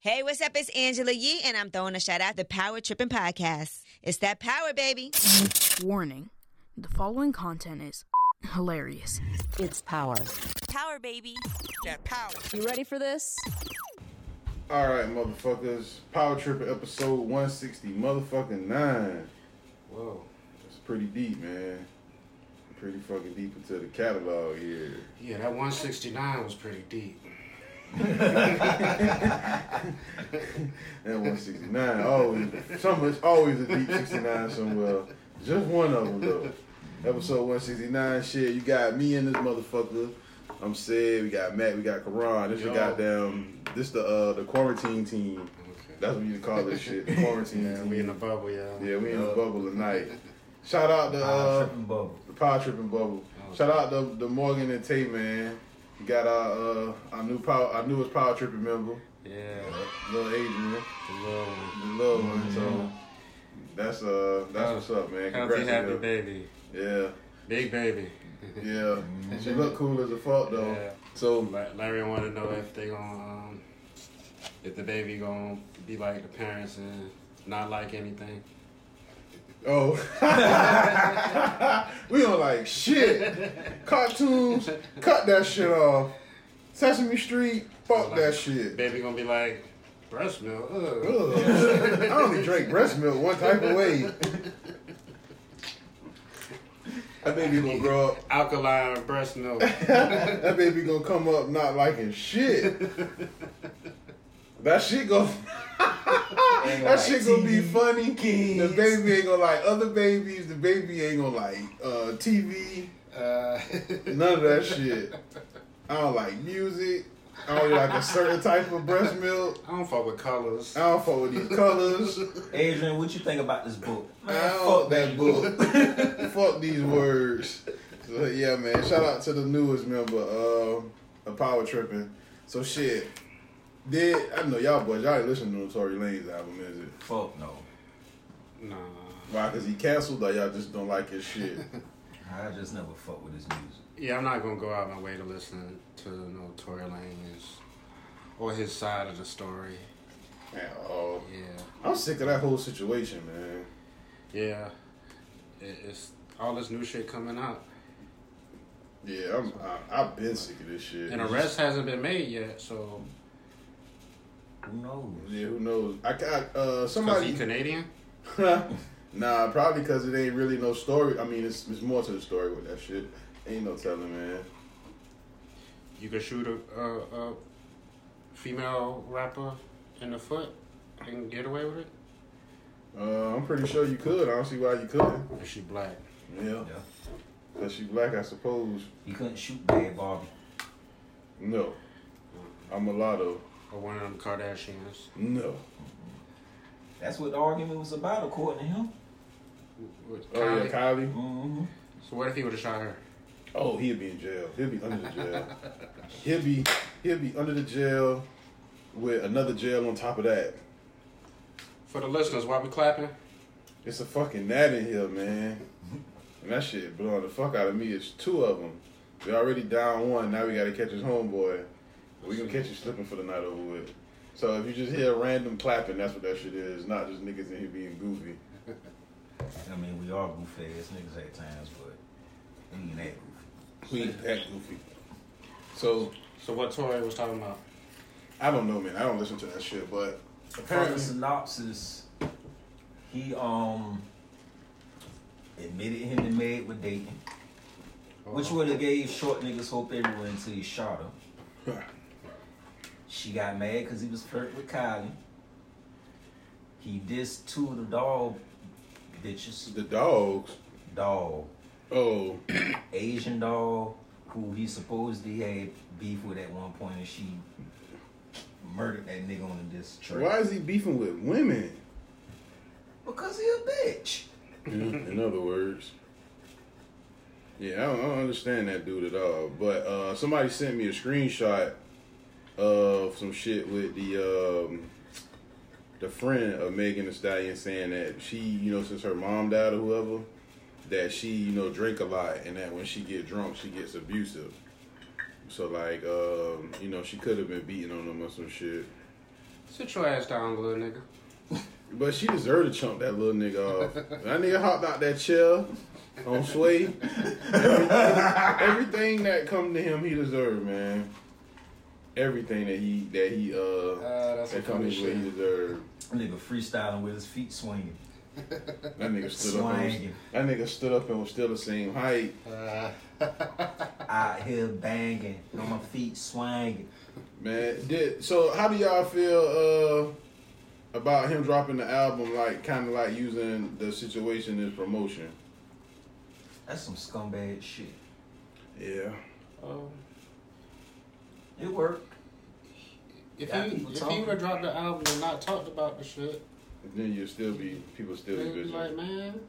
Hey, what's up? It's Angela Yee, and I'm throwing a shout out to Power Tripping Podcast. It's that power, baby. Warning the following content is hilarious. It's power. Power, baby. That power. You ready for this? All right, motherfuckers. Power Tripping episode 160, motherfucking nine. Whoa. That's pretty deep, man. Pretty fucking deep into the catalog here. Yeah, that 169 was pretty deep. That 169, always, some, it's always a deep 69 somewhere. Just one of them, though. Episode 169, shit, you got me in this motherfucker. I'm Sid, we got Matt, we got Karan. This the Yo. goddamn, this the uh, the quarantine team. Okay. That's what you call this shit, the quarantine Yeah, team. we in the bubble, yeah. Yeah, we in the bubble tonight. Shout out to uh, the Power Tripping Bubble. Shout out to the Morgan and Tate man. We got our uh, our new power, our newest Power Tripping member, Yeah, little Adrian, the little one. the little one. So that's uh that's what's up, man. Healthy, Congrats happy her. baby. Yeah, Big baby. yeah. She look cool as a fuck though. Yeah. So Larry want to know if they gonna, um, if the baby gonna be like the parents and not like anything. Oh, we don't like shit. Cartoons, cut that shit off. Sesame Street, fuck Like, that shit. Baby gonna be like breast milk. Ugh. Ugh. I only drink breast milk one type of way. That baby gonna grow up. Alkaline breast milk. That baby gonna come up not liking shit. That shit gonna. that shit gonna be funny. The baby ain't gonna like other babies. The baby ain't gonna like uh, TV. Uh, None of that shit. I don't like music. I don't like a certain type of breast milk. I don't fuck with colors. I don't fuck with these colors. Adrian, what you think about this book? I don't that book. Fuck these words. So yeah, man. Shout out to the newest member uh, of Power Tripping. So shit. Did I know y'all boys? Y'all ain't listen to the Tory Lanez album, is it? Fuck no. Nah. Why? Cause he canceled, or y'all just don't like his shit? I just never fuck with his music. Yeah, I'm not gonna go out my way to listen to no Tory Lanez or his side of the story. Man, oh, Yeah, I'm sick of that whole situation, man. yeah. It, it's all this new shit coming out, Yeah, I'm. I, I've been sick of this shit. and It's arrest hasn't been made yet. So, Who knows? Yeah, who knows? I got uh somebody. he Canadian. nah, probably because it ain't really no story. I mean, it's, it's more to the story with that shit. Ain't no telling, man. You could shoot a, a, a female rapper in the foot and get away with it. Uh, I'm pretty sure you could. I don't see why you couldn't. If she black, Yeah, Yeah. because she black, I suppose. You couldn't shoot Bhad Bhabie. No, I'm a mulatto. Or one of them Kardashians. No. That's what the argument was about, according to him. With Oh yeah, Kylie. Kylie. Mm-hmm. So what if he would have shot her? Oh, he'll be in jail. He'll be under the jail. he'll be he'll be under the jail with another jail on top of that. For the listeners, why we clapping? It's a fucking gnat in here, man. And that shit blowing the fuck out of me. It's two of them. We already down one. Now we gotta catch his homeboy. We gonna catch you slipping for the night over with. So if you just hear a random clapping, that's what that shit is. Not just niggas in here being goofy. I mean, we are goofy ass niggas at times, but we ain't that goofy. We ain't that goofy. So So what Tory was talking about? I don't know, man. I don't listen to that shit, but From the apparently, synopsis, he um admitted him and Meg were dating, which would have gave short niggas hope everywhere until he shot her. She got mad because he was flirting with Kylie. He dissed two of the dog bitches. the dogs. Dog. Oh, Asian Doll who he supposedly had beef with at one point and she murdered that nigga on the diss track. why is he beefing with women? Because he a bitch. in in other words. Yeah, I don't, I don't understand that dude at all. But uh, somebody sent me a screenshot of some shit with the um, the friend of Megan Thee Stallion saying that she, you know, since her mom died or whoever, that she, you know, drink a lot and that when she get drunk, she gets abusive. So like, um, you know, she could have been beating on him or some shit. Sit your ass down, little nigga. But she deserved to chunk that little nigga off. that nigga hopped out that chair on Sway. Everything, everything that come to him, he deserved, man. Everything that he that he uh Uh, that's that come funny his way, he shit. deserved. Nigga freestyling with his feet swinging. That nigga stood up. And was, that nigga stood up and was still the same height. Uh, Out here banging, on my feet swinging. Man, did so? How do y'all feel uh, about him dropping the album? Like, kind of like using the situation as promotion. That's some scumbag shit. Yeah, um, It worked. If Got he people if he talking. would have dropped the album and not talked about the shit, then you still be people still be they'd busy. like, man,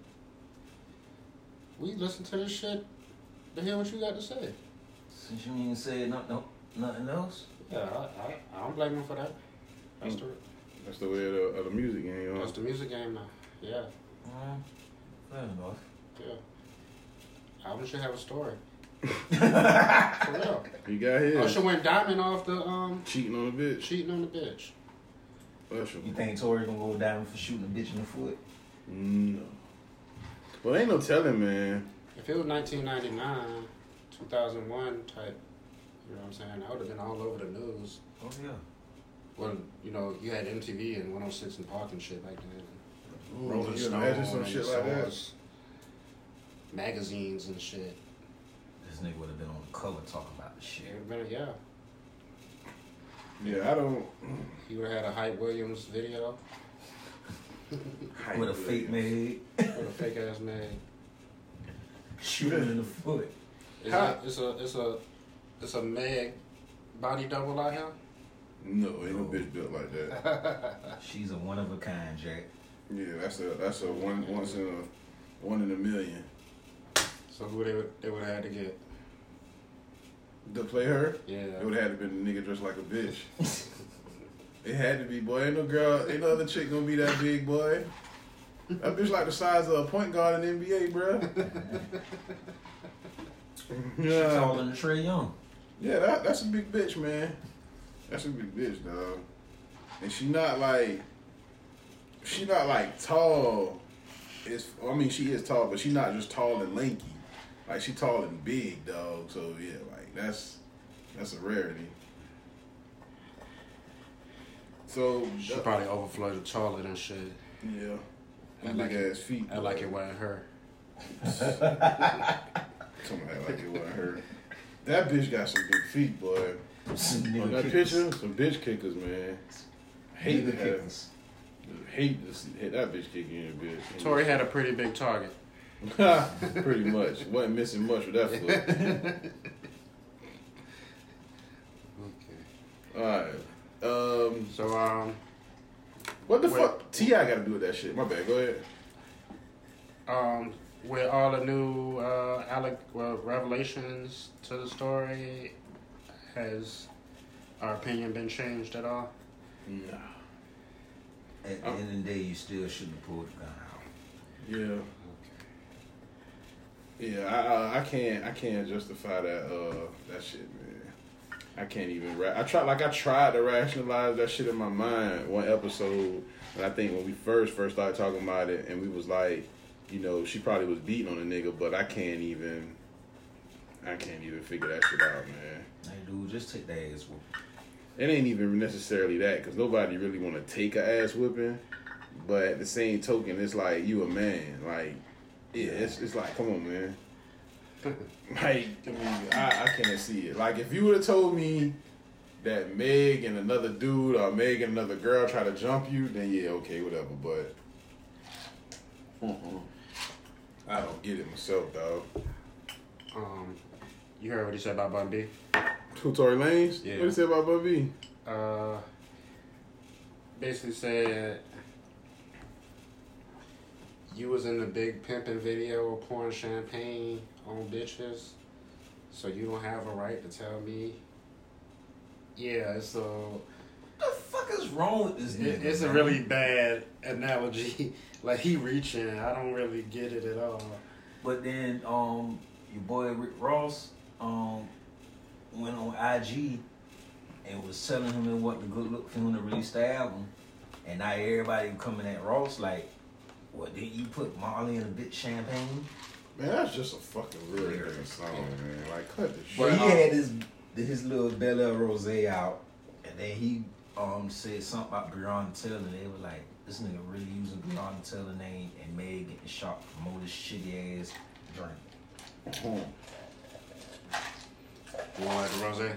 we listen to this shit to hear what you got to say. Since you ain't said no, no, nothing else. Yeah, I, I, I don't blame him for that. That's the That's the way of the, of the music game. Huh? that's the music game now. Yeah, Mm, fair enough. yeah. Album should have a story. For real. He got his Usher went diamond off the um cheating on the bitch. cheating on the bitch. Usher. You think Tory gonna go diamond for shooting a bitch in the foot? No. Well, ain't no telling, man. If it was 1999, 2001 type, you know what I'm saying? That would have been all over the news. Oh yeah. When you know you had MTV and 106 and Park and shit back then. Ooh, Rolling you Stone imagine some and shit like that? Magazines and shit. This nigga would have been on the cover talking about the shit. It been, yeah. Yeah, I don't. He would have had a Hype Williams video With a fake maid, with a fake ass man. shoot him in the foot. Is How- it, it's a it's a it's a Meg body double out here. No, ain't no bitch built like that. She's a one of a kind, Jack. Yeah, that's a that's a one once in a one in a million. So who they would they would have had to get? To play her, Yeah. it would have had to been a nigga dressed like a bitch. it had to be, boy. Ain't no girl, ain't no other chick gonna be that big, boy. That bitch like the size of a point guard in the NBA, bruh. She's yeah, taller than Trae Young. yeah, that, that's a big bitch, man. That's a big bitch, dog. And she not like, she not like tall. Is I mean, she is tall, but she not just tall and lanky. Like she tall and big, dog. So yeah, like that's that's a rarity. So She uh, probably overflowed taller than shit. yeah, I big like it. ass feet. I like boy. it wasn't her. Somebody like it wasn't her. That bitch got some big feet, boy. Some On nigga that kickers. picture, some bitch kickers, man. Hate to Nigga kickers. hate to see hate that bitch kicking in the bitch. Tory had a pretty big target. Pretty much. Wasn't missing much with that foot. Okay. Alright. Um So um what the Wait. fuck T.I. gotta do with that shit. My bad, go ahead. um with all the new uh Alec well, revelations to the story, has our opinion been changed at all? No. At the end of the day, you still shouldn't have pulled the gun out. Yeah. Yeah, I, I I can't I can't justify that uh that shit, man. I can't even ra- I try like I tried to rationalize that shit in my mind one episode, and I think when we first first started talking about it, and we was like, you know, she probably was beating on a nigga, but I can't even I can't even figure that shit out, man. Hey, dude, just take the ass whoop. It ain't even necessarily that because nobody really want to take a ass whipping, but at the same token, it's like you a man, like yeah, it's it's like come on, man. like I mean, I, I can't see it. Like if you would have told me that Meg and another dude or Meg and another girl try to jump you, then yeah, okay, whatever. But mm-mm. I don't get it myself, dog. Um you heard what he said about Bun B? Who Tory Lanez? Yeah. What he say about Bun B? uh, basically said you was in the big pimping video of pouring champagne on bitches, so you don't have a right to tell me. Yeah, so What the fuck is wrong with this it, nigga? it's a really bad analogy. like he reaching, I don't really get it at all. But then, um, your boy Rick Ross, um, went on IG and was telling him it wasn't a good look for him to release the album. And now everybody coming at Ross like, what did you put Marley in a bit champagne? Man, that's just a fucking weird nigga song, man. Like, cut the shit. But he had his his little Belaire Rosé out, and then he um said something about Breonna Taylor. And they were like, this nigga really using Breonna Taylor name and Meg getting shot to promote this shitty ass drink. Hmm. You want like the rose?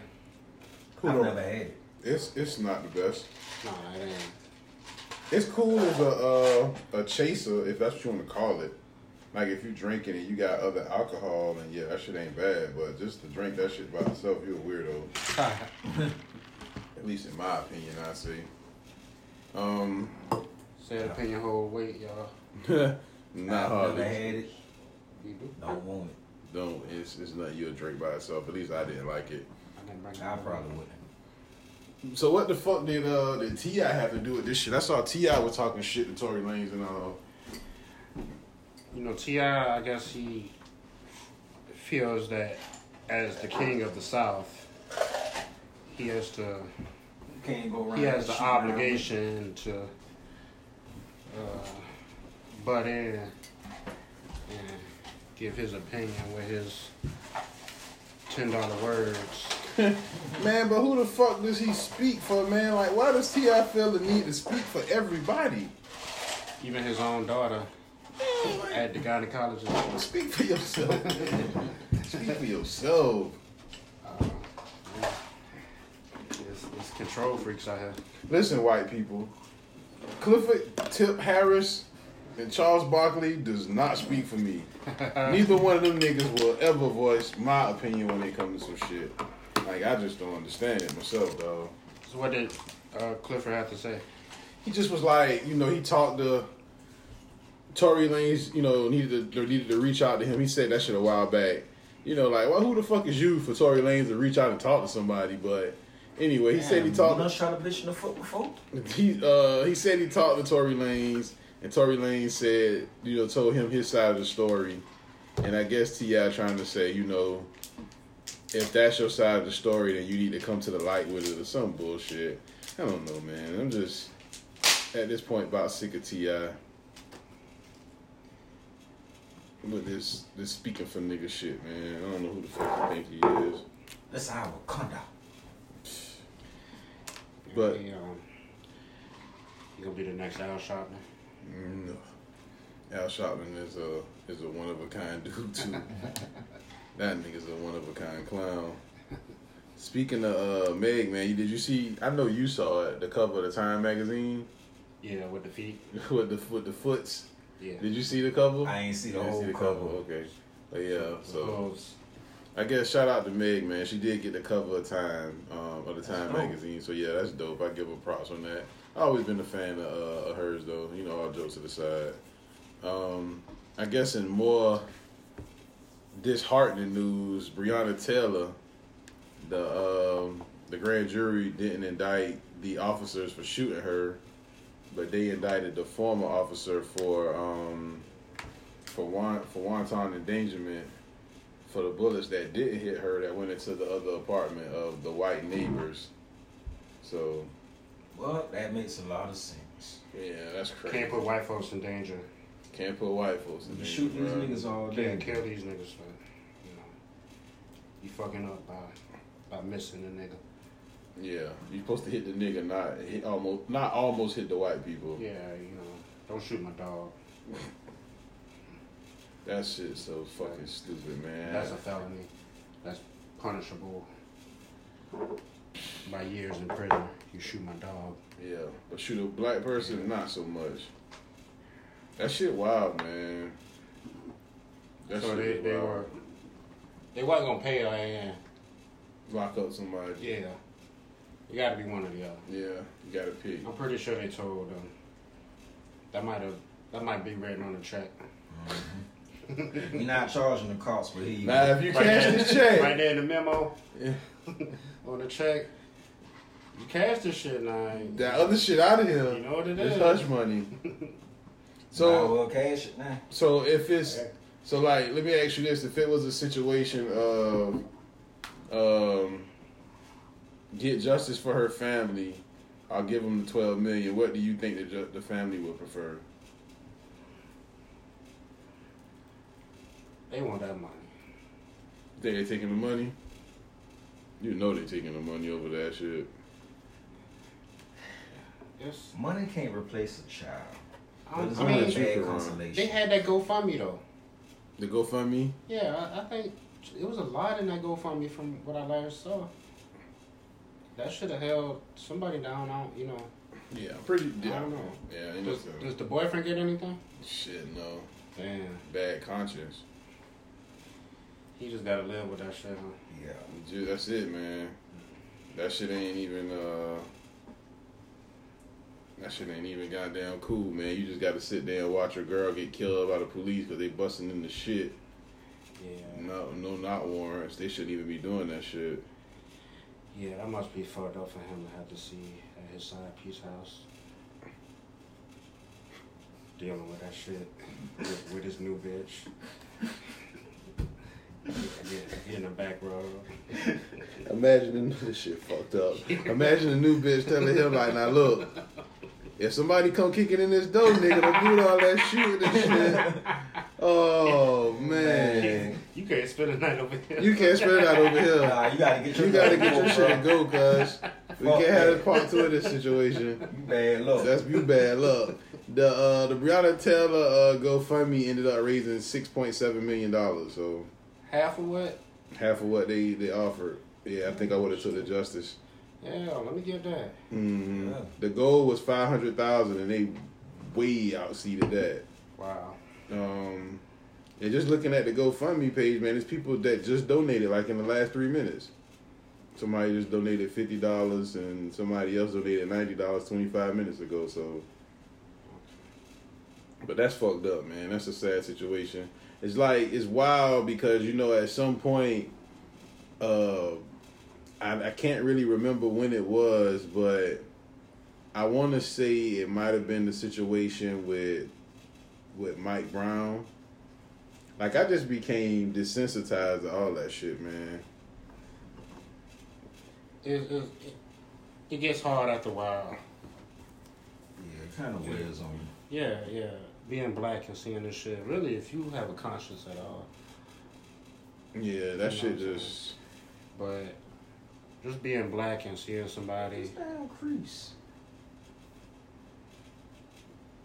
Cool I've though. never had it. It's it's not the best. No, it ain't. It's cool as a uh, a chaser if that's what you want to call it. Like if you drinking and you got other alcohol and yeah, that shit ain't bad. But just to drink that shit by itself, you a weirdo. At least in my opinion, I see. Um, Say the opinion hold weight, y'all. not I've hard. never had it. You do? Don't want it. Don't. It's it's not you a drink by itself. At least I didn't like it. I didn't bring it I up. probably wouldn't. So what the fuck did uh did T.I. have to do with this shit? I saw T.I. was talking shit to Tory Lanez and all. You know, Ti. I guess he feels that as the king of the South, he has to. Can't go around. He has the shooting around. obligation to uh, butt in and give his opinion with his ten dollar words. Man, but who the fuck does he speak for, man? Like, why does T.I. feel the need to speak for everybody? Even his own daughter at the gynecologist. Speak for yourself, speak for yourself. It's, it's control freaks out here. Listen, white people. Clifford Tip Harris and Charles Barkley does not speak for me. Neither one of them niggas will ever voice my opinion when it comes to some shit. Like, I just don't understand it myself, though. So what did uh, Clifford have to say? he just was like, you know, he talked to Tory Lanez, you know, needed to needed to reach out to him. He said that shit a while back. You know, like, well, who the fuck is you for Tory Lanez to reach out and talk to somebody? But anyway, he said he Damn, talked. You done shot a bitch in the foot before? He uh he said he talked to Tory Lanez, and Tory Lanez said, you know, told him his side of the story, and I guess T.I. trying to say, you know, if that's your side of the story, then you need to come to the light with it or some bullshit. I don't know, man. I'm just at this point about sick of T.I. with this this speaking for nigga shit, man. I don't know who the fuck you think he is, That's our conduct. but he, um, he gonna be the next Al Sharpton. No. Al Sharpton is a is a one of a kind dude too. that nigga's a one of a kind clown. Speaking of uh, Meg, man, did you see? I know you saw it. The cover of the Time magazine Yeah, with the feet. with the with the foots. Yeah. Did you see the cover? I ain't see the You didn't whole cover. Okay. But yeah, so I guess shout out to Meg, man. She did get the cover of Time, um, of the Time dope. magazine. So yeah, that's dope. I give her props on that. I always been a fan of, uh, of hers though. You know, all jokes to the side. Um, I guess in more disheartening news, Breonna Taylor, the um, the grand jury didn't indict the officers for shooting her, but they indicted the former officer for um, for wan- for wanton endangerment for the bullets that didn't hit her that went into the other apartment of the white neighbors. So Well, that makes a lot of sense. yeah, that's crazy. Can't put white folks in danger. Can't put white folks in You danger, shoot these niggas all day. Can't kill these niggas for, you know, you fucking up by by missing a nigga. Yeah, you're supposed to hit the nigga, not hit almost, not almost hit the white people. Yeah, you know, don't shoot my dog. That shit's so fucking stupid, man. That's a felony. That's punishable by years in prison. You shoot my dog. yeah, but shoot a black person, not so much. That shit wild, man. That so they, they wild. were they wasn't gonna pay her and lock up somebody. yeah. You gotta be one or the other. Yeah, you gotta pick. I'm pretty sure they told them that might have that might be written on the check. You're not charging the cost, but here you Now, if you Right cash there- this check, Right there in the memo Yeah. on the check. You cash this shit now. that other shit out of here. You know what it it's is. hush money. Might So, well cash it now. so if it's so, like, let me ask you this: if it was a situation of, um, get justice for her family. I'll give them the twelve million. What do you think the ju- the family would prefer? They want that money. Think they taking the money? You know they taking the money over that shit. It's, Money can't replace a child. I, I only only mean, a bad cheaper one. consolation. they had that GoFundMe though. The GoFundMe. Yeah, I, I think it was a lot in that GoFundMe from what I last saw. That should have held somebody down. I don't, you know. Yeah, I'm pretty. I Yeah, don't know. Yeah, ain't Does, nothing- does the boyfriend get anything? shit. No Damn, bad conscience. he just gotta live with that shit. Huh? Yeah. Ju- That's it, man. That shit ain't even. uh That shit ain't even goddamn cool, man. You just got to sit there and watch a girl get killed by the police because they busting in the shit. Yeah, No, no, not warrants. They shouldn't even be doing that shit. Yeah, that must be fucked up for him to have to see at his side piece house. Dealing with that shit with, with his new bitch. In the back row. Imagine this shit fucked up. Imagine a new bitch telling him like, "Now look, if somebody come kicking in this door, nigga, don't do all that shooting and shit." Oh man, You can't spend the night over here. you can't spread out over here. Nah, you gotta get your You gotta get your shit to go, cuz we Fuck can't have a part two of this situation. You bad luck. That's you bad luck. The uh, the Breonna Taylor uh, GoFundMe ended up raising six point seven million dollars. So Half of what? half of what they they offered. Yeah, I think I would have took the justice. Yeah, let me get that. hmm Yeah. The goal was five hundred thousand, and they way outseeded that. Wow. Um, and just looking at the GoFundMe page, man, there's people that just donated like in the last three minutes. Somebody just donated fifty dollars, and somebody else donated ninety dollars twenty five minutes ago. So, but that's fucked up, man. That's a sad situation. It's like it's wild because you know at some point, uh, I, I can't really remember when it was, but I want to say it might have been the situation with with Mike Brown. Like I just became desensitized to all that shit, man. It, it, it, it gets hard after a while. Yeah, it kind of wears on you. Yeah, yeah. Being black and seeing this shit. Really, if you have a conscience at all. Yeah, that shit just But just being black and seeing somebody, Down crease.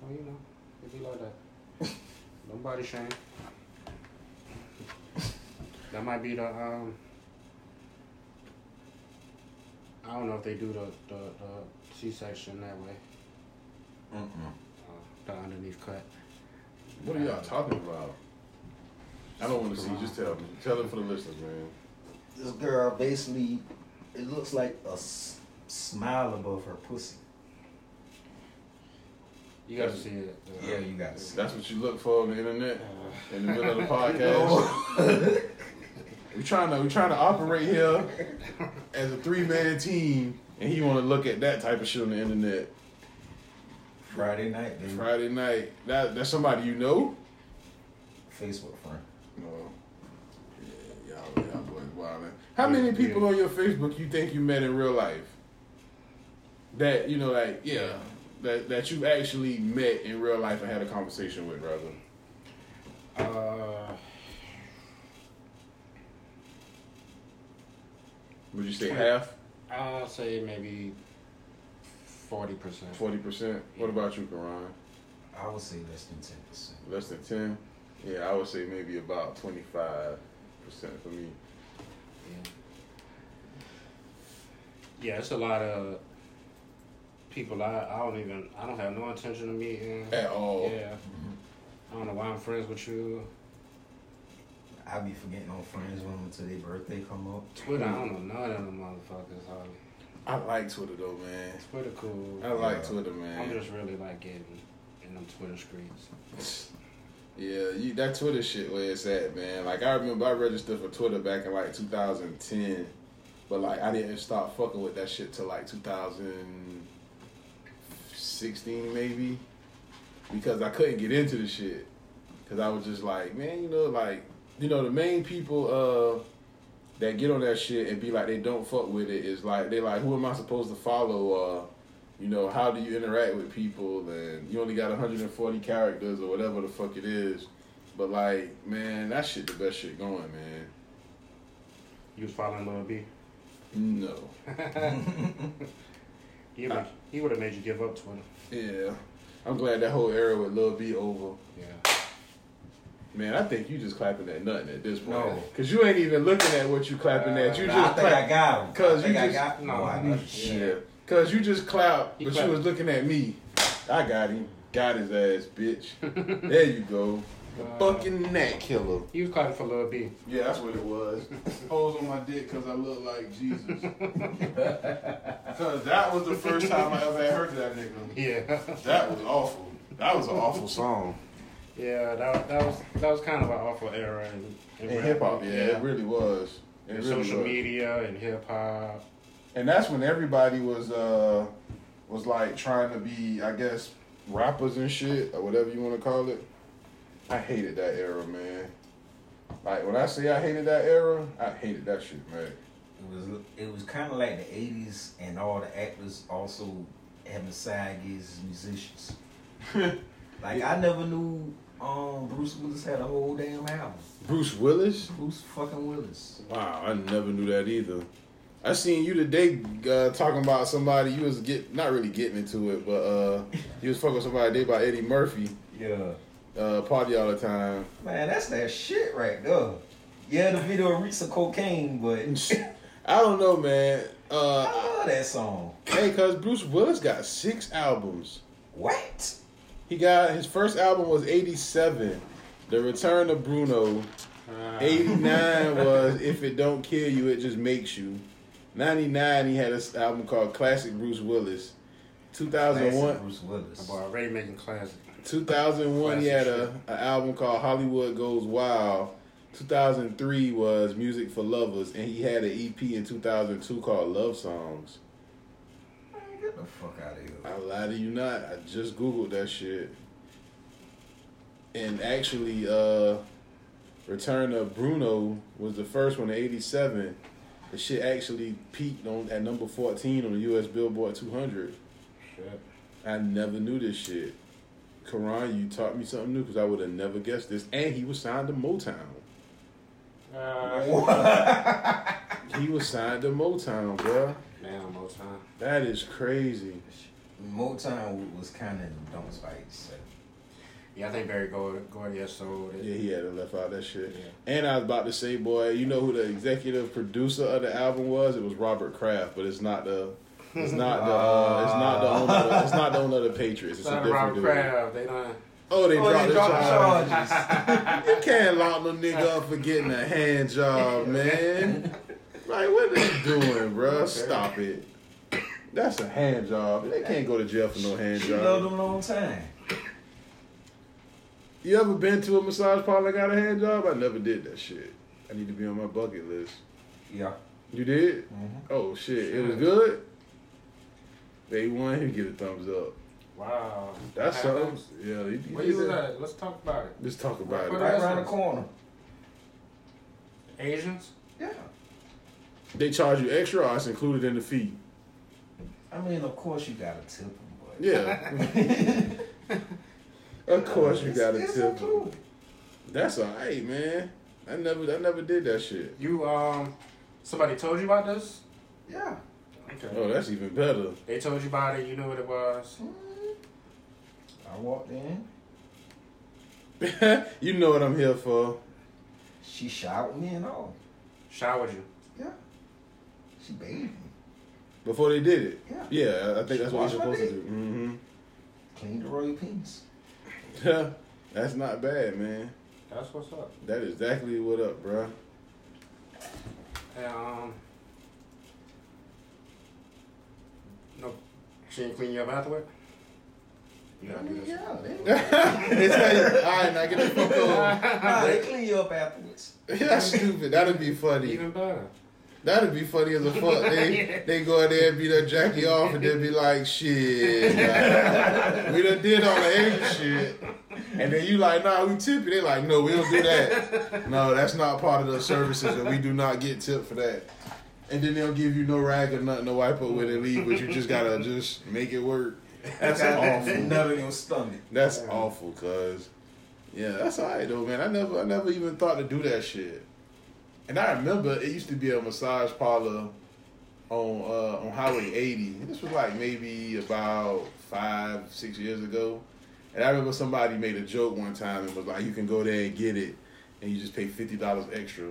well, you know, it be like that. Nobody shame. That might be the um. I don't know if they do the the, the C section that way, Mm-mm. uh, the underneath cut. what are y'all talking about? I don't want to see. Just tell me. Tell them for the listeners, man. This girl basically, it looks like a s- smile above her pussy. You got to see it. uh, Yeah, you got to see. It. That's what you look for on the internet in the middle of the podcast. we trying to we trying to operate here as a three man team, and he want to look at that type of shit on the internet. Friday night, baby. Friday night. That that's somebody you know. Facebook friend. No. Yeah, y'all, y'all boys wildin'. How many people on your Facebook you think you met in real life? That you know, like yeah, that that you actually met in real life and had a conversation with, brother. uh, Would you say half, I'll say maybe forty percent. forty percent? What about you, Karan? I would say less than ten percent. Less than ten? Yeah, I would say maybe about twenty five percent for me. Yeah, it's a lot of people I, I don't even I don't have no intention of meeting. At all. Yeah. Mm-hmm. I don't know why I'm friends with you. I be forgetting on friends with them until their birthday come up. Twitter, I don't know none of them motherfuckers. Hardly. I like Twitter though, man. Twitter cool. I like Yeah. Twitter, man. I'm just really like getting in them Twitter streets. Yeah, you that Twitter shit where it's at, man. Like I remember I registered for Twitter back in like 2010, but like I didn't start fucking with that shit till like 2016 maybe, because I couldn't get into the shit. Cause I was just like, man, you know, like you know the main people uh that get on that shit and be like they don't fuck with it is like they like who am I supposed to follow? Uh, you know, how do you interact with people? And you only got 140 characters or whatever the fuck it is. But like, man, that shit the best shit going, man. You was following Lil B. No. He would he would have made you give up Twitter. Yeah. I'm glad that whole era with Lil B over. Yeah. Man, I think you just clapping at nothing at this point. No. Cause you ain't even looking at what you clapping uh, at. You Nah, just I think I clap. got him. Cause I think you I just- got No, I no. got Yeah. Cause you just clout, but clapped. you was looking at me. I got him. Got his ass, bitch. there you go. The fucking gnat killer. He was clapping for Lil B. Yeah, that's what it was. Holes on my dick because I look like Jesus. Because that was the first time I ever had heard that nigga. Yeah. That was awful. That was an awful song. Yeah, that, that was that was kind of an awful era in, In rap. hip hop, yeah, it really was. It in really social was. media and hip hop. And that's when everybody was uh was like trying to be, I guess, rappers and shit, or whatever you want to call it. I hated that era, man. Like when I say I hated that era, I hated that shit, man. It was it was kind of like the '80s, and all the actors also having side gigs as musicians. like I never knew um, Bruce Willis had a whole damn album. Bruce Willis? Bruce fucking Willis. Wow, I never knew that either. I seen you today uh, talking about somebody you was get not really getting into it, but uh, you was fucking somebody today about Eddie Murphy, Yeah, uh, party all the time. man, that's that shit right there. Yeah, the video of reeks of cocaine, but I don't know, man. Uh, I love that song. hey, cause Bruce Willis got six albums. What? He got his first album was '87, The Return of Bruno. Uh, '89 was If It Don't Kill You, It Just Makes You. '99 he had an album called Classic Bruce Willis. 2001, Classic Bruce Willis. Boy, already making classic. 2001 he had a, Classic an album called Hollywood Goes Wild. 2003 was Music for Lovers, and he had an EP in 2002 called Love Songs. Man, get the fuck out of here. I lie to you not. I just googled that shit, and actually, uh, Return of Bruno was the first one in '87. The shit actually peaked on at number 14 on the U.S. Billboard 200. Shit. I never knew this shit. Karan, you taught me something new because I would have never guessed this. And he was signed to Motown. Uh, He was signed to Motown, bro. man, Motown. That is crazy. Motown was kind of in the dumps by 87. Yeah, I think Berry Gordy, Gordy has sold it. Yeah, he had to left out that shit. Yeah. And I was about to say, boy, you know who the executive producer of the album was? It was Robert Kraft, but it's not the. It's not the. Uh, it's not the owner. It's not the owner of the Patriots. It's Shout a different Robert dude. Kraft. They done. Oh, they Oh, dropped they the dropped the charge. charges. You can't lock no nigga up for getting a hand job, man. Like, what are they doing, bro? Stop it. That's a hand job. They can't go to jail for no hand job. She loved job. him a long time. You ever been to a massage parlor that got a hand job? I never did that shit. I need to be on my bucket list. Yeah. You did? Mhm. Oh shit, it was good. They won. He give a thumbs up. Wow. That's What something. happened? Yeah, he, he Where you was that. at? Let's talk about it. Let's talk about What it. Right around the corner. Asians? Yeah. They charge you extra, or it's included in the fee. I mean, of course you gotta tip them, but Yeah. of course you got to it's tip. included. That's alright, man. I never, I never did that shit. You um, somebody told you about this? Yeah. Okay. Oh, that's even better. They told you about it. You knew what it was. I walked in. you know what I'm here for. She showered me and all. Showered you. Yeah. She bathed me. Before they did it. Yeah. Yeah, I think that's what Wash you're supposed to do. Mm-hmm. Cleaned the royal penis. that's not bad, man. That's what's up. That is exactly what up, bro. And, um, no, she didn't clean you up afterward. You gotta do this. Yeah, they, all right, now get the fuck over. nah, they clean you up afterwards. That's stupid. That'd be funny. Even better. That'd be funny as a fuck. They they go in there and beat that Jackie off and then be like, shit. nah. we done did all the Asian shit. And then you like, nah, we tip you. They like, no, we don't do that. no, that's not part of the services, and we do not get tipped for that. And then they'll give you no rag or nothing to wipe up with and leave, but you just gotta just make it work. That's awful. None of your stomach. That's awful, cuz. Yeah, that's alright though, man. I never I never even thought to do that shit. And I remember it used to be a massage parlor on uh on Highway 80. This was like maybe about five, six years ago. And I remember somebody made a joke one time and was like, you can go there and get it and you just pay fifty dollars extra.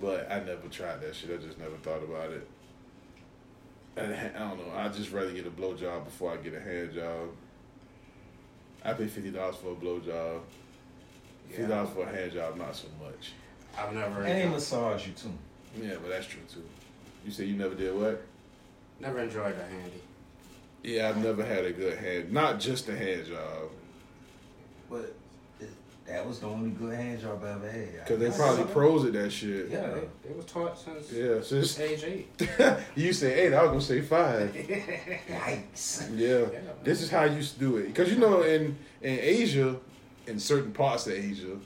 But I never tried that shit. I just never thought about it. And I don't know. I'd just rather get a blowjob before I get a hand job. I pay fifty dollars for a blowjob. Fifty dollars for a hand job, not so much. I've never And they massage you too. Yeah, but that's true too. You say you never did what? never enjoyed a handy. Yeah, I've never had a good hand. Not just a hand job, But that was the only good hand job I ever had. because they probably pros at that shit. Yeah. They, they was taught since Yeah, since age eight. you say eight, I was gonna say five. Yikes. Yeah, this is how you used to do it. Because you know, in in Asia, in certain parts of Asia,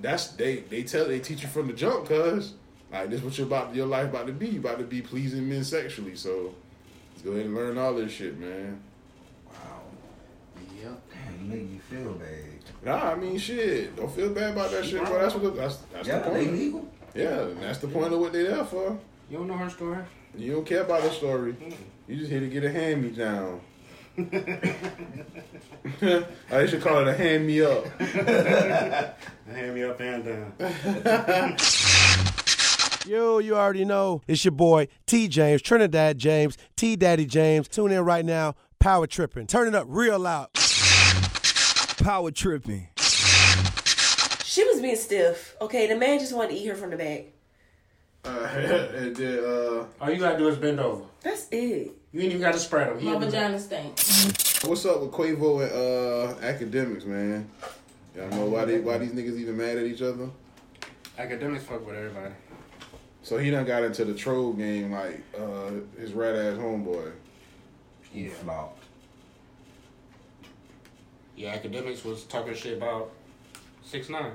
that's they they tell they teach you from the jump, cause like this what your about your life about to be. You about to be pleasing men sexually. So let's go ahead and learn all this shit, man. Wow. Yep. Damn, you make me feel bad. Nah, I mean shit. Don't feel bad about that shit, bro. That's what the, that's that's yeah, the they point. legal. Yeah, and that's the point of what they there for. You don't know her story? You don't care about the story. You just here to get a hand me down. I should call it a hand me up. Hand me up and down. Yo, you already know. It's your boy, T James, Trinidad James, T Daddy James. Tune in right now. Power tripping. Turn it up real loud. Power tripping. She was being stiff. Okay, the man just wanted to eat her from the back. Uh, and then, uh, All you gotta do is bend over. That's it. You ain't even gotta spread them. My vagina stink. what's up with Quavo and uh, Akademiks, man? Y'all know why they why these niggas even mad at each other? Akademiks fuck with everybody. So he done got into the troll game like uh, his rat ass homeboy. He flopped. Yeah, Akademiks was talking shit about six nine.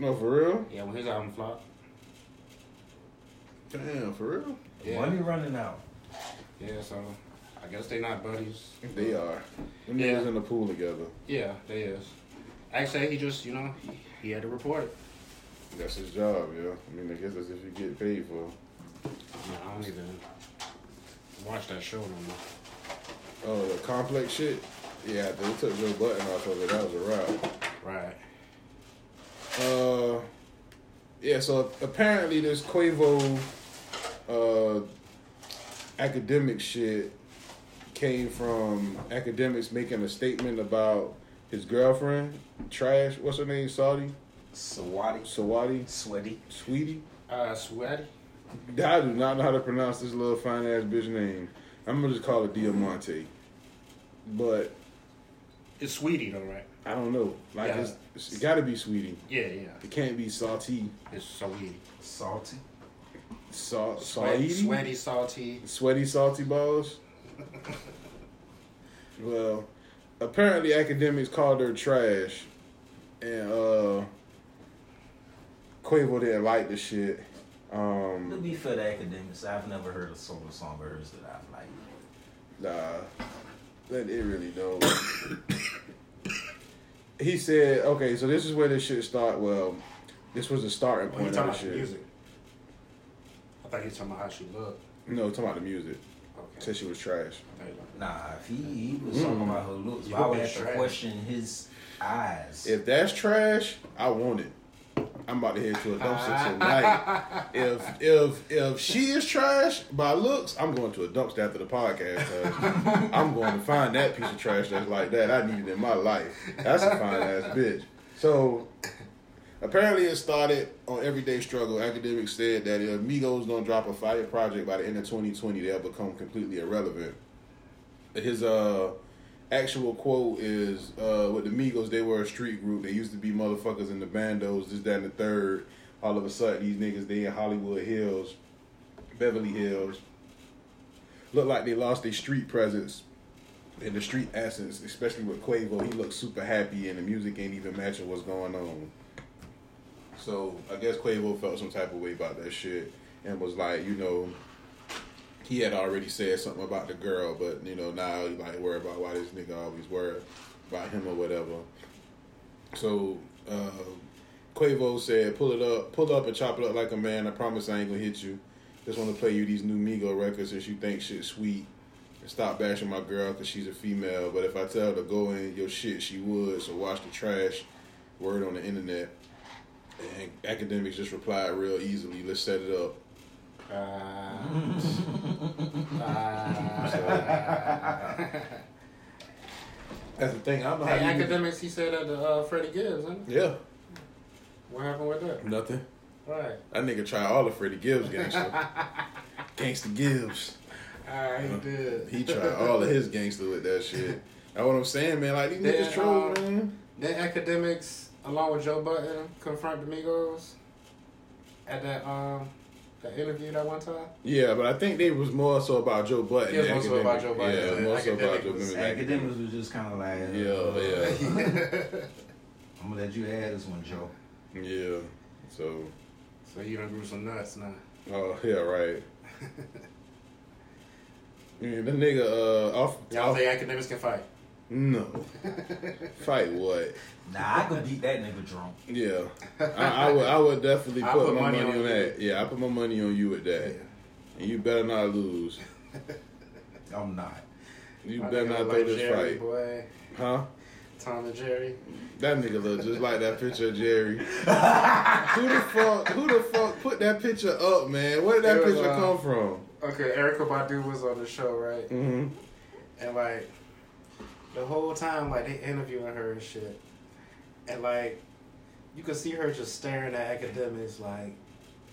No, for real? Yeah, when his album flopped. Damn, for real? Yeah. Money running out. Yeah, so I guess they not buddies. They are. Them Yeah. niggas in the pool together. Yeah, they is. Actually, he just you know he, he had to report it. That's his job, yeah. I mean, I guess that's if you get paid for. I, don't even watch that show no more. Oh, the complex shit. Yeah, they took Joe Budden off of it. That was a wrap. Right. Uh, yeah. So apparently, this Quavo uh, academic shit came from Akademiks making a statement about his girlfriend, trash. What's her name? Saudi, Sawadi. Sawadi, Sweaty. Sweetie. Uh, sweaty. I do not know how to pronounce this little fine ass bitch name. I'm gonna just call it Diamonté. But It's sweetie though, right? I don't know. Like Yeah. it's, it's it got to be Sweetie. Yeah, yeah. It can't be salty. It's sweetie. Salty. Salt, Sweaty, salty, sweaty, salty. sweaty, salty balls. well, apparently Akademiks called her trash, and uh, Quavo didn't like the shit. To Um, be fair to Akademiks, I've never heard a solo song of hers that I've liked. nah, that it really don't. he said, "Okay, so this is where this shit start." Well, this was the starting When point of the the shit. music, I thought you were talking about how she looked. No, talking about the music. Okay. Said she was trash. There you go. Nah, if he, he was mm. talking about her looks, You I would been have to question his eyes. If that's trash, I want it. I'm about to head to a dumpster ah. tonight. If if if she is trash by looks, I'm going to a dumpster after the podcast. I'm going to find that piece of trash that's like that. I need it in my life. That's a fine ass bitch. So apparently it started on Everyday Struggle. Akademiks said that if Migos don't drop a fire project by the end of 2020, they'll become completely irrelevant. His uh actual quote is uh, with the Migos, they were a street group. They used to be motherfuckers in the bandos, this, that, and the third. All of a sudden, these niggas, they in Hollywood Hills, Beverly Hills. Look like they lost their street presence. and the street essence, especially with Quavo, he looks super happy and the music ain't even matching what's going on. So I guess Quavo felt some type of way about that shit and was like, you know, he had already said something about the girl, but you know now he like worried about why this nigga always worried about him or whatever. So uh, Quavo said, "Pull it up, pull up and chop it up like a man. I promise I ain't gonna hit you. Just want to play you these new Migo records since you think shit's sweet." And stop bashing my girl because she's a female. But if I tell her to go in your shit, she would. So watch the trash. Word on the internet. And Akademiks just replied real easily. Let's set it up. That's the thing. I don't how Hey, you. Akademiks, he said that to uh, Freddie Gibbs, huh? Yeah, What happened with that? nothing. Right. That nigga tried all the Freddie Gibbs gangster. gangster Gibbs. Alright, he did. He tried all of his gangster with that shit. That's what I'm saying, man. Like these Then, niggas troll, um, man. Then Akademiks, along with Joe Budden, confront the Migos at that um that interview that one time. Yeah, but I think they was more so about Joe Budden. Yeah, it than more so about Joe Budden. Yeah, more so about Joe was- Button. Akademiks was just kind of like, uh, Yeah, yeah, I'm gonna let you add this one, Joe. yeah. So, So you done grew some nuts now. oh yeah, right. Yeah, the nigga uh off, Y'all off think Akademiks can fight? No fight what? Nah, I could beat that nigga drunk. Yeah, I, I would I would definitely put, put my money, money on, on that. Yeah, I put my money on you with that, and you better not lose. I'm not. You My better not look throw this Jerry, fight, boy. huh? Tom and Jerry. That nigga look just like that picture of Jerry. who the fuck? Who the fuck put that picture up, man? Where did that was, picture uh, come from? Okay, Erykah Badu was on the show, right? hmm And like the whole time, like they interviewing her and shit, and like you could see her just staring at Akademiks, like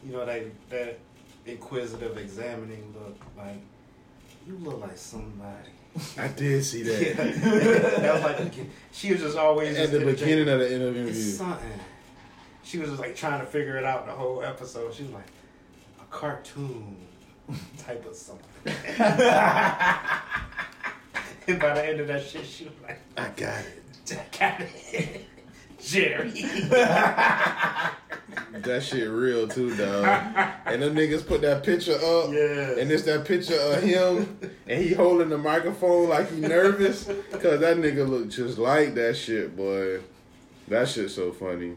you know that that inquisitive, examining look. Like you look like somebody. I did see that Yeah. that was like the she was just always at just the beginning of the interview. It's something. She was just like trying to figure it out the whole episode. She was like a cartoon type of something. and by the end of that shit, she was like, I got it. I got it. Jerry. That shit real too, dog. and them niggas put that picture up. Yeah. And it's that picture of him, and he holding the microphone like he nervous, cause that nigga look just like that shit, boy. That shit so funny.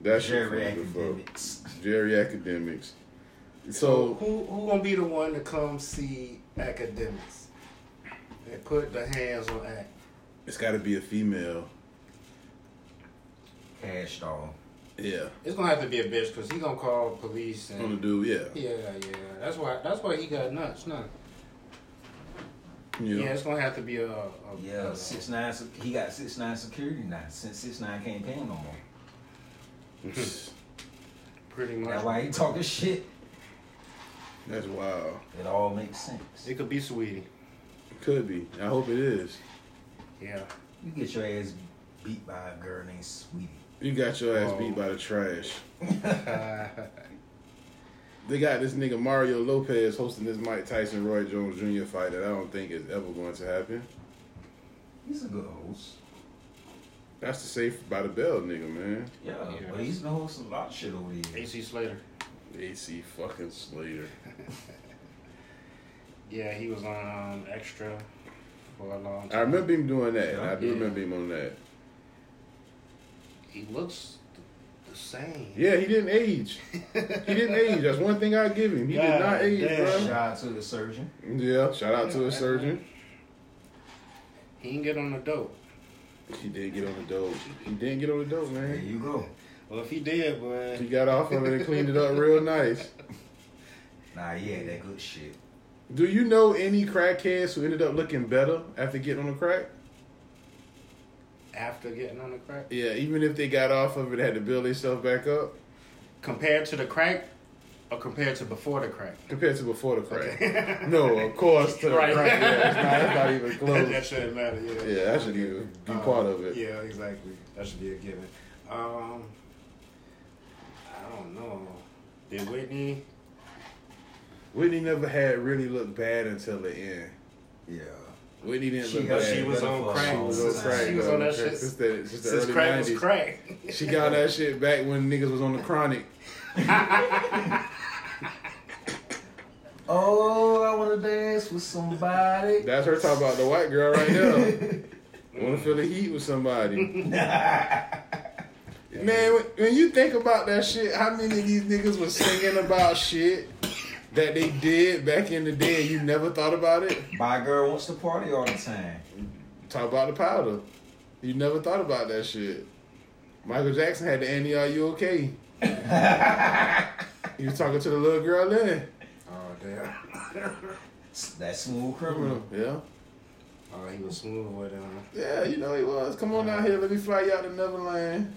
That shit Jerry funny Akademiks. Jerry Akademiks. So So who who gonna be the one to come see Akademiks and put the hands on act? it's got to be a female. Cash doll. Yeah, It's gonna have to be a bitch because he gonna call police and on the dude. Yeah, yeah yeah. That's why that's why he got nuts. Nah. you know. Yeah, it's gonna have to be a, a Yeah, a- six nine. He got six nine security now since six nine can't pay him no more. pretty much. That's why he talking shit. That's wild. It all makes sense. It could be Sweetie. Could be. I hope it is. Yeah. You get your ass beat by a girl named Sweetie. You got your ass Oh. beat by the oh. trash. They got this nigga Mario Lopez hosting this Mike Tyson Roy Jones Jr. fight that I don't think is ever going to happen. He's a good host. That's the safe by the bell nigga, man. Yeah, Yeah. but he's been hosting a lot of shit over the years. AC Slater. AC fucking Slater. Yeah, he was on um, Extra for a long time. I remember him doing that. I do Yeah. remember him on that. He looks the, the same. Yeah, he didn't age. He didn't age. That's one thing I give him. He did not age, damn. bro. Shout out to the surgeon. Yeah, shout out to the surgeon. He didn't get on the dope. He did get on the dope. He didn't get on the dope, man. There you go. Well, if he did, boy. He got off of it and cleaned it up real nice. Nah, he had that good shit. Do you know any crackheads who ended up looking better after getting on the crack? After getting on the crack, Yeah, even if they got off of it, had to build themselves back up compared to the crack, or compared to before the crack. compared to before the crack. no, of course to the Right. crack. Yeah, it's, not, it's not even close. that shouldn't matter. Yeah. Yeah, that should even be Uh, part of it. Yeah, exactly. That should be a given. Um, I don't know. Did Whitney? Whitney never had really looked bad until the end. Yeah. Whitney didn't She look bad. She was on She crack. was on crack. She was on that shit Since the, since the since early crack was 90s. crack. She got that shit back when niggas was on the chronic. Oh, I wanna dance with somebody. That's her talking about the white girl right now. Wanna feel the heat with somebody. Man, when, when you think about that shit, how many of these niggas was singing about shit that they did back in the day and you never thought about it? My girl wants to party all the time. Talk about the powder. You never thought about that shit. Michael Jackson had the Annie, are you okay? he was talking to the little girl then. Oh damn. That smooth criminal. Mm-hmm. Yeah. Oh, he was smooth with it. huh? Yeah, you know he was. Come on out here, let me fly you out to Neverland.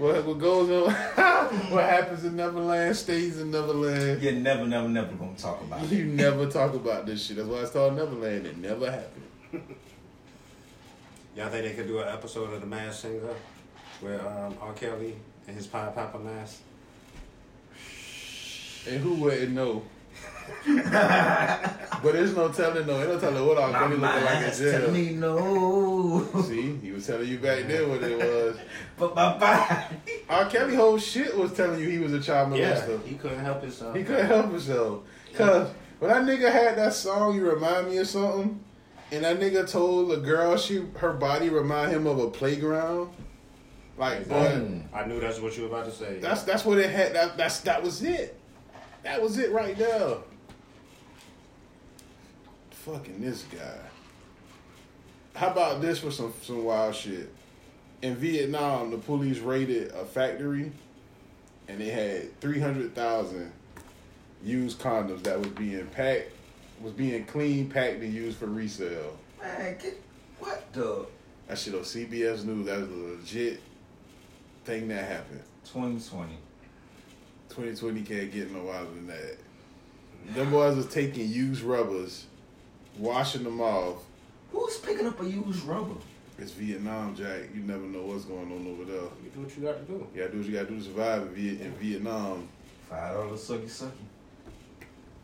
What, what goes on? what happens in Neverland stays in Neverland. You're never, never, never gonna talk about it. You never talk about this shit. That's why it's called Neverland. It never happened. Y'all think they could do an episode of The Masked Singer with um, R. Kelly and his Pie Papa mask? And who wouldn't know? but there's no telling though. Ain't no telling what R. Kelly looking like in Eyes tell jail. me no. See, he was telling you back then what it was. But my body. R. Kelly whole shit was telling you he was a child Yeah, molester. he couldn't help himself. He couldn't help himself. Cause when that nigga had that song, you remind me of something, and that nigga told a girl she her body remind him of a playground. Like, boy, Mm. I knew that's what you were about to say. that's that's what it had. That that's that was it. That was it right there. Fucking this guy. How about this for some some wild shit? In Vietnam, the police raided a factory, and they had three hundred thousand used condoms that was being packed, was being clean, packed, and used for resale. Man, get, what the? That shit on CBS News. That was a legit thing that happened. 2020. 2020 can't get no wilder than that. Them boys was taking used rubbers, washing them off. Who's picking up a used rubber? It's Vietnam, Jack. You never know what's going on over there. You do what you got to do. You gotta do what you gotta do to survive in, Viet- in Vietnam. Five dollars sucky sucky.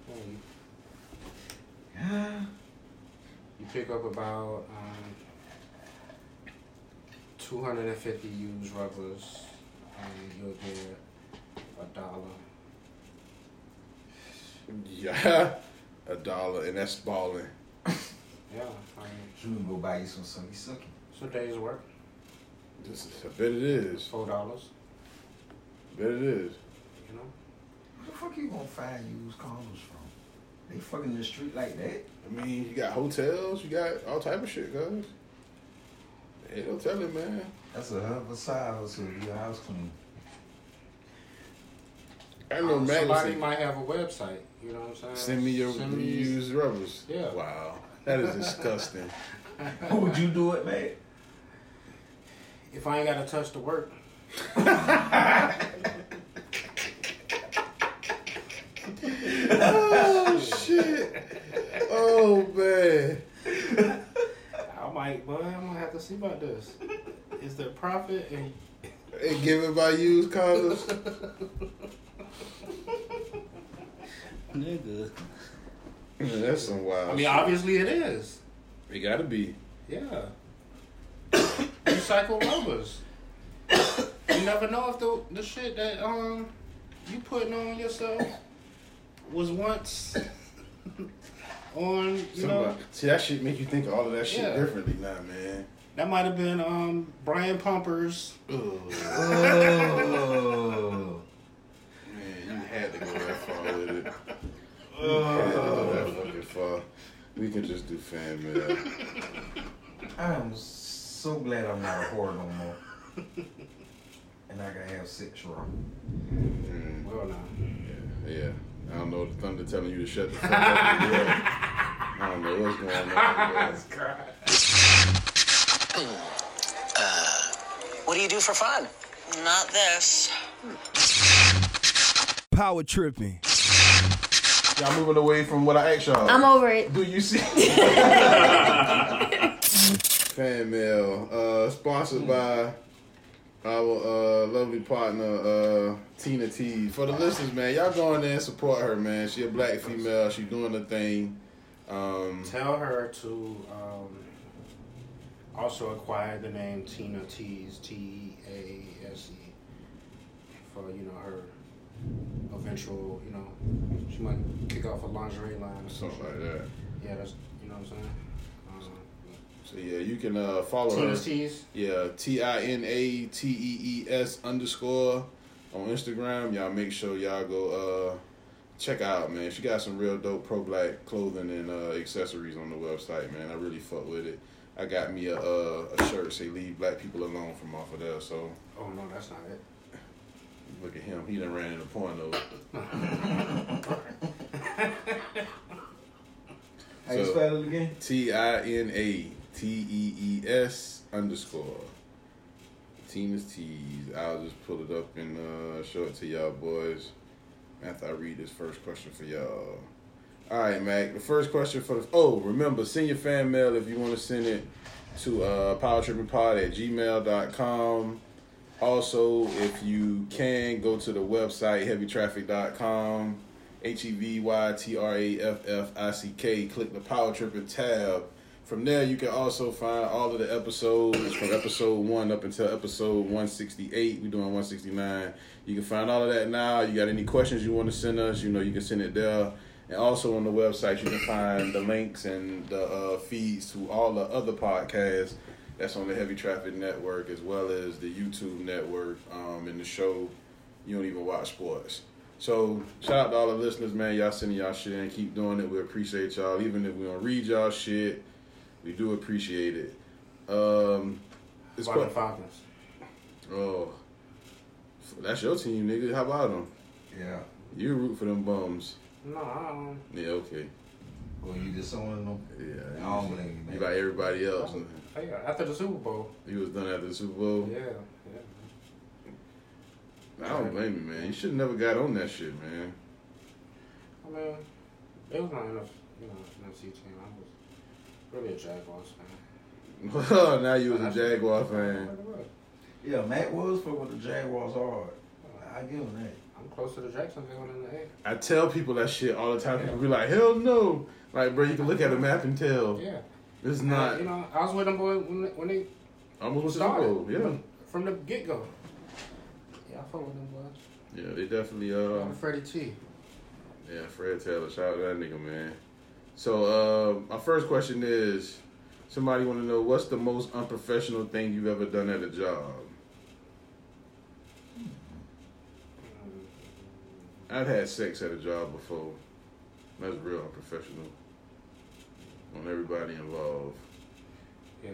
You- Yeah. You pick up about um, 250 used rubbers, and you'll get a dollar. Yeah, a dollar, and that's balling. Yeah, I mean, You can go buy you some sucky sucky. it's a day's work. Just, I bet it is. Four dollars. I bet it is. You know. Where the fuck you gonna find used condoms from? They fucking in the street like that? I mean, you got hotels, you got all type of shit, guys. Hey, don't tell it, man. That's a hell of a side hustle to be a house clean. I know Um, Matt somebody might have a website. You know what I'm saying? Send me your Send me- used rubbers. Yeah. Wow, that is disgusting. How would you do it, man? If I ain't got to touch the work, oh shit! Oh man! I might. Well, I'm gonna have to see about this. Is there profit and And given by used condoms. nigga? Man, that's some wild. I mean, shit. obviously it is. it gotta be. Yeah. Recycle rubbers. You never know if the the shit that um you putting on yourself was once on you know see that shit make you think of all of that shit Yeah. differently now, man. that might have been um Brian Pumpers. Ugh. Oh. Man, you had to go that far with it. You had to go that fucking far. We can just do fan mail. I am so glad I'm not a whore no more. And I can have sex wrong. Mm, mm-hmm. Well, now. yeah. I don't know the thunder telling you to shut the fuck up. I don't know what's going on. bro. Hmm. Uh, what do you do for fun? Not this. Hmm. Power tripping. Y'all moving away from what I asked y'all. I'm over it. Do you see? Fan mail, uh, sponsored by our uh, lovely partner uh, Tina T. For the listeners, man, y'all go in there and support her, man. She a black female. She doing the thing. Um, Tell her to um, also acquire the name Tina T's T E A S E for you know her eventual. You know, she might kick off a lingerie line or something like that. Yeah, that's you know what I'm saying. Um, So yeah, you can uh, follow her. Tina's T's. Yeah, T I N A T E E S underscore on Instagram. Y'all make sure y'all go uh check out, man. She got some real dope pro black clothing and uh, accessories on the website, man. I really fuck with it. I got me a uh, a shirt say "Leave Black People Alone" from off of there. So Oh no, that's not it. Look at him. He done ran into porno. How you So- spell it again? T I N A T E E S underscore. Tina's T's. I'll just pull it up and uh, show it to y'all boys after I read this first question for y'all. All right, Mac. The first question for the oh, remember send your fan mail if you want to send it to uh, powertrippingpod at gmail.com. Also, if you can go to the website heavytraffic.com, H E V Y T R A F F I C K. Click the Power Tripping tab. From there, you can also find all of the episodes from episode one up until episode 168. We're doing 169. You can find all of that now. You got any questions you want to send us, you know, you can send it there. And also on the website, you can find the links and the uh, feeds to all the other podcasts that's on the Heavy Traffic Network, as well as the YouTube network um, and the show. You don't even watch sports. So shout out to all the listeners, man. Y'all sending y'all shit in. Keep doing it. We appreciate y'all. Even if we don't read y'all shit, we do appreciate it. Um, it's quite, Falcons. oh, that's your team, nigga. How about them? Yeah. You root for them bums. No, I don't. Yeah, okay. Well, you just owning them. Yeah, I don't blame you, You man. like everybody else. Hey, after the Super Bowl. You was done after the Super Bowl. Yeah, yeah. I don't blame you, man. You should have never got on that shit, man. I mean, it was not enough, you know, NFC team. I was really a Jaguars fan. now you was a Jaguar fan. Yeah, Matt was for what the Jaguars are. I give him that. I'm closer to the Jacksonville than the A. I tell people that shit all the time. People be like, hell no. Like, bro, you can look at a map and tell. Yeah. It's And, not. you know, I was with them boys when they, when they almost started. Bowl. Yeah. From the get go. Yeah, I fuck with them boys. Yeah, they definitely, Uh, uh, Freddie T. yeah, Fred Taylor. Shout out to that nigga, man. So, uh, my first question is somebody want to know what's the most unprofessional thing you've ever done at a job? I've had sex at a job before. That's real unprofessional on everybody involved. Yeah,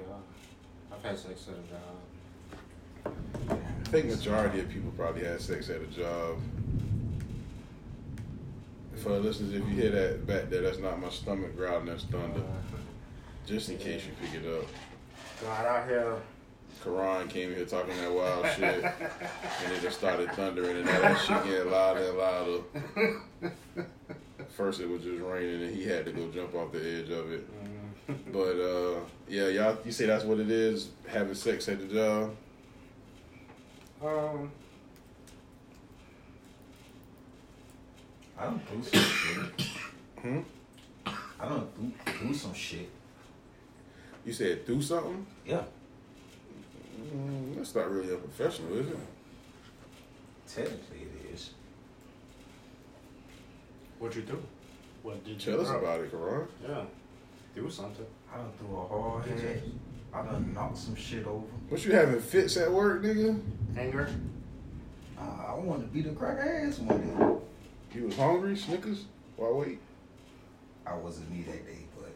I've had sex at a job. I think majority of people probably had sex at a job. For the listeners, if you hear that back there, that's not my stomach growling, that's thunder. Just in case you pick it up. God out here. Karan came here talking that wild shit, and it just started thundering, and now that shit getting louder and louder. First it was just raining, and he had to go jump off the edge of it. But uh, yeah, y'all, you say that's what it is, having sex at the job. Um, I don't do some shit. Hmm? I don't do, do some shit. You said do something? Yeah. Mm, that's not really unprofessional, is it? Technically, it is. what'd you do? What did Tell you us do? about it, Karan. Yeah. Do something. I done threw a hard head. I done knocked some shit over. What you having fits at work, nigga? Anger? I, I wanted to beat a crack ass one day. You was hungry, Snickers? Why wait? I wasn't me that day, but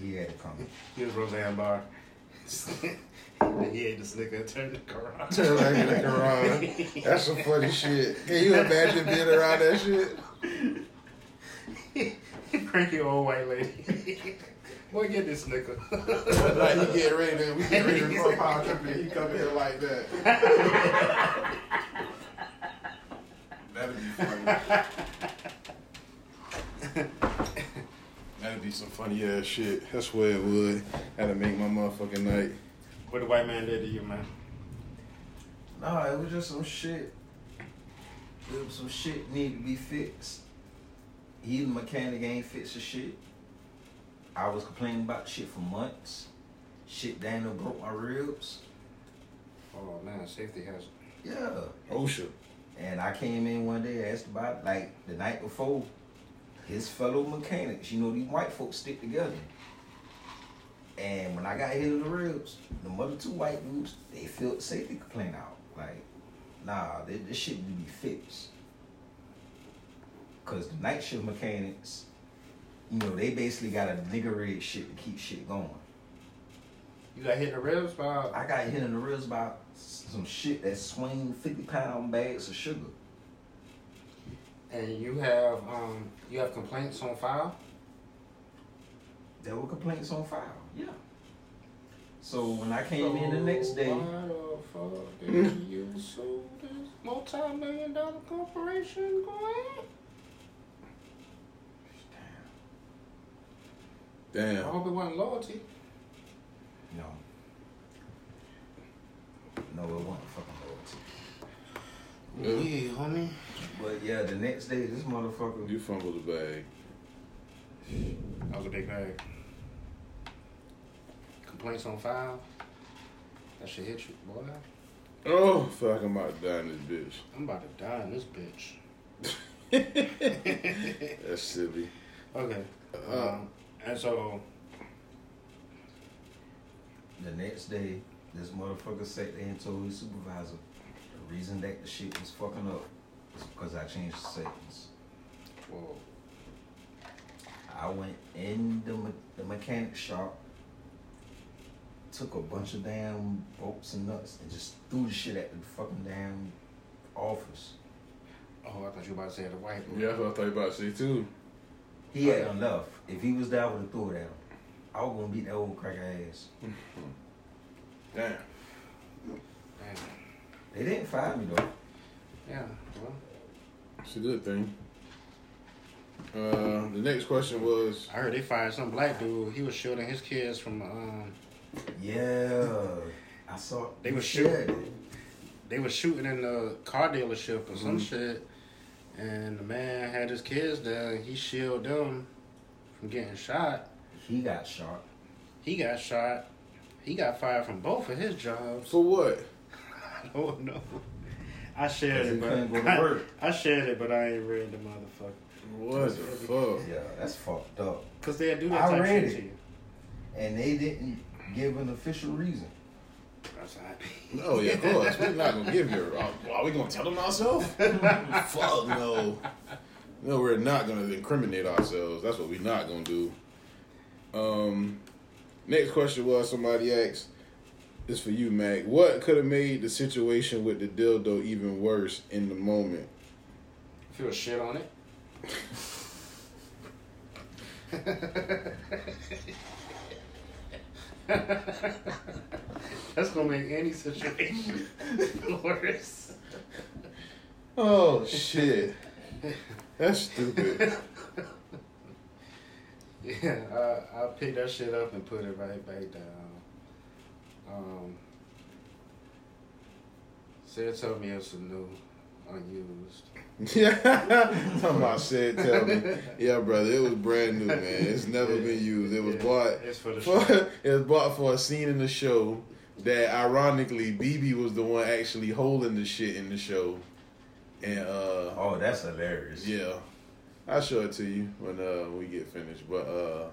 he had to come. He was Roseanne Barr. he ate the snicker and turned the car on. Turn back the Quran. That's some funny shit. Can you imagine being around that shit? Cranky old white lady. Boy, get this nigga. like you get ready to, we get ready to record power trip and he come here like that. That'd be funny. That'd be some funny ass shit. That's where it would. That'd make my motherfucking night. what the white man did to you, man? Nah, it was just some shit. It was some shit need to be fixed. He the mechanic ain't fix the shit. I was complaining about shit for months. Shit there broke my ribs. Oh man, safety has. Yeah. OSHA. And I came in one day, asked about like the night before. His fellow mechanics, you know, these white folks stick together. And when I got hit in the ribs, the mother two white dudes, they filled the safety complaint out. Like, nah, this, this shit need to be fixed. Cause the night shift mechanics, you know, they basically got a nigga rig shit to keep shit going. You got hit in the ribs by. I got hit in the ribs by some shit that swing 50 pound bags of sugar. And you have um you have complaints on file. There were complaints on file. Yeah. So when I came in the next day, Why the fuck did you sue this multi-million dollar corporation, Gwen? I Damn. I hope it wasn't loyalty. no. No, it wasn't fucking loyalty. Yeah, homie. But yeah, the next day, this motherfucker. You fumbled the bag. That was a big bag. Complaints on file. That should hit you, boy. Oh, fuck, I'm about to die in this bitch. I'm about to die in this bitch. bitch. That's silly. Okay. Uh, Um, and so The next day, this motherfucker sat there and told his supervisor the reason that the shit was fucking up was because I changed the settings. whoa. I went in the, me- the mechanic shop, took a bunch of damn bolts and nuts, and just threw the shit at the fucking damn office. Oh, I thought you were about to say the white. Yeah, that's what I thought you about to say too. He had enough. If he was there, I would have threw it at him. I was gonna beat that old cracker ass. Damn. Damn. They didn't fire me though. Yeah. Well, It's a good thing. Uh, the next question was I heard they fired some black dude. He was shielding his kids from um. Yeah, I saw. They were shooting. They were shooting in the car dealership or some Mhm. shit, and the man had his kids there. He shielded them from getting shot. He got shot. He got shot. He got fired from both of his jobs. for what? Oh no. I shared 'Cause he it, but couldn't go to I, work. I shared it, but I ain't read the motherfucker. What the fuck? Yeah, that's fucked up. Cause they'll do that I type read shit it. to you. And they didn't give an official reason. That's how I be. No, yeah, of course. We're not gonna give you. Uh, are we gonna tell them ourselves? Fuck no. No, we're not gonna incriminate ourselves. That's what we're not gonna do. Um, next question was somebody asked. This for you, Mac. What could have made the situation with the dildo even worse in the moment? Feel shit on it. That's gonna make any situation worse. Oh shit, that's stupid. Yeah, I I'll pick that shit up and put it right back down. Um, Sarah told me it's a new, unused. Yeah, talking about said tell me. Yeah, brother, it was brand new, man. It's never been used. It was Yeah, bought It's for the for, show. it was bought for a scene in the show that ironically BB was the one actually holding the shit in the show. And uh Oh, that's hilarious. yeah. I'll show it to you when uh we get finished. But uh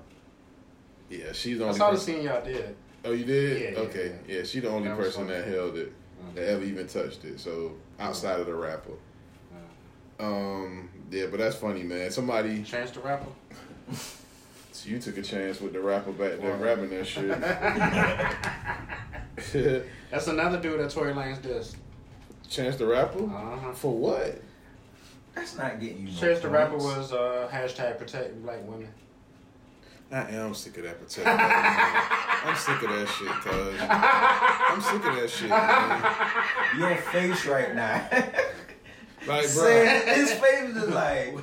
yeah, she's the I only saw the scene y'all did. Oh you did? Yeah, yeah, okay. yeah. Yeah, she the only That person that held it. That ever even touched it. So outside of the rapper. Um yeah, but that's funny, man. Somebody Chance the Rapper. so you took a chance with the rapper back there Wow. rapping that shit. That's another dude that Tory Lanez does. Chance the rapper? Uh-huh. For what? That's not getting you. No Chance the Rapper was uh, hashtag protect black women. I am sick of that protect. I'm sick of that shit, cuz. I'm sick of that shit, man. Your face right now. Like, bro. Saying- his face is like.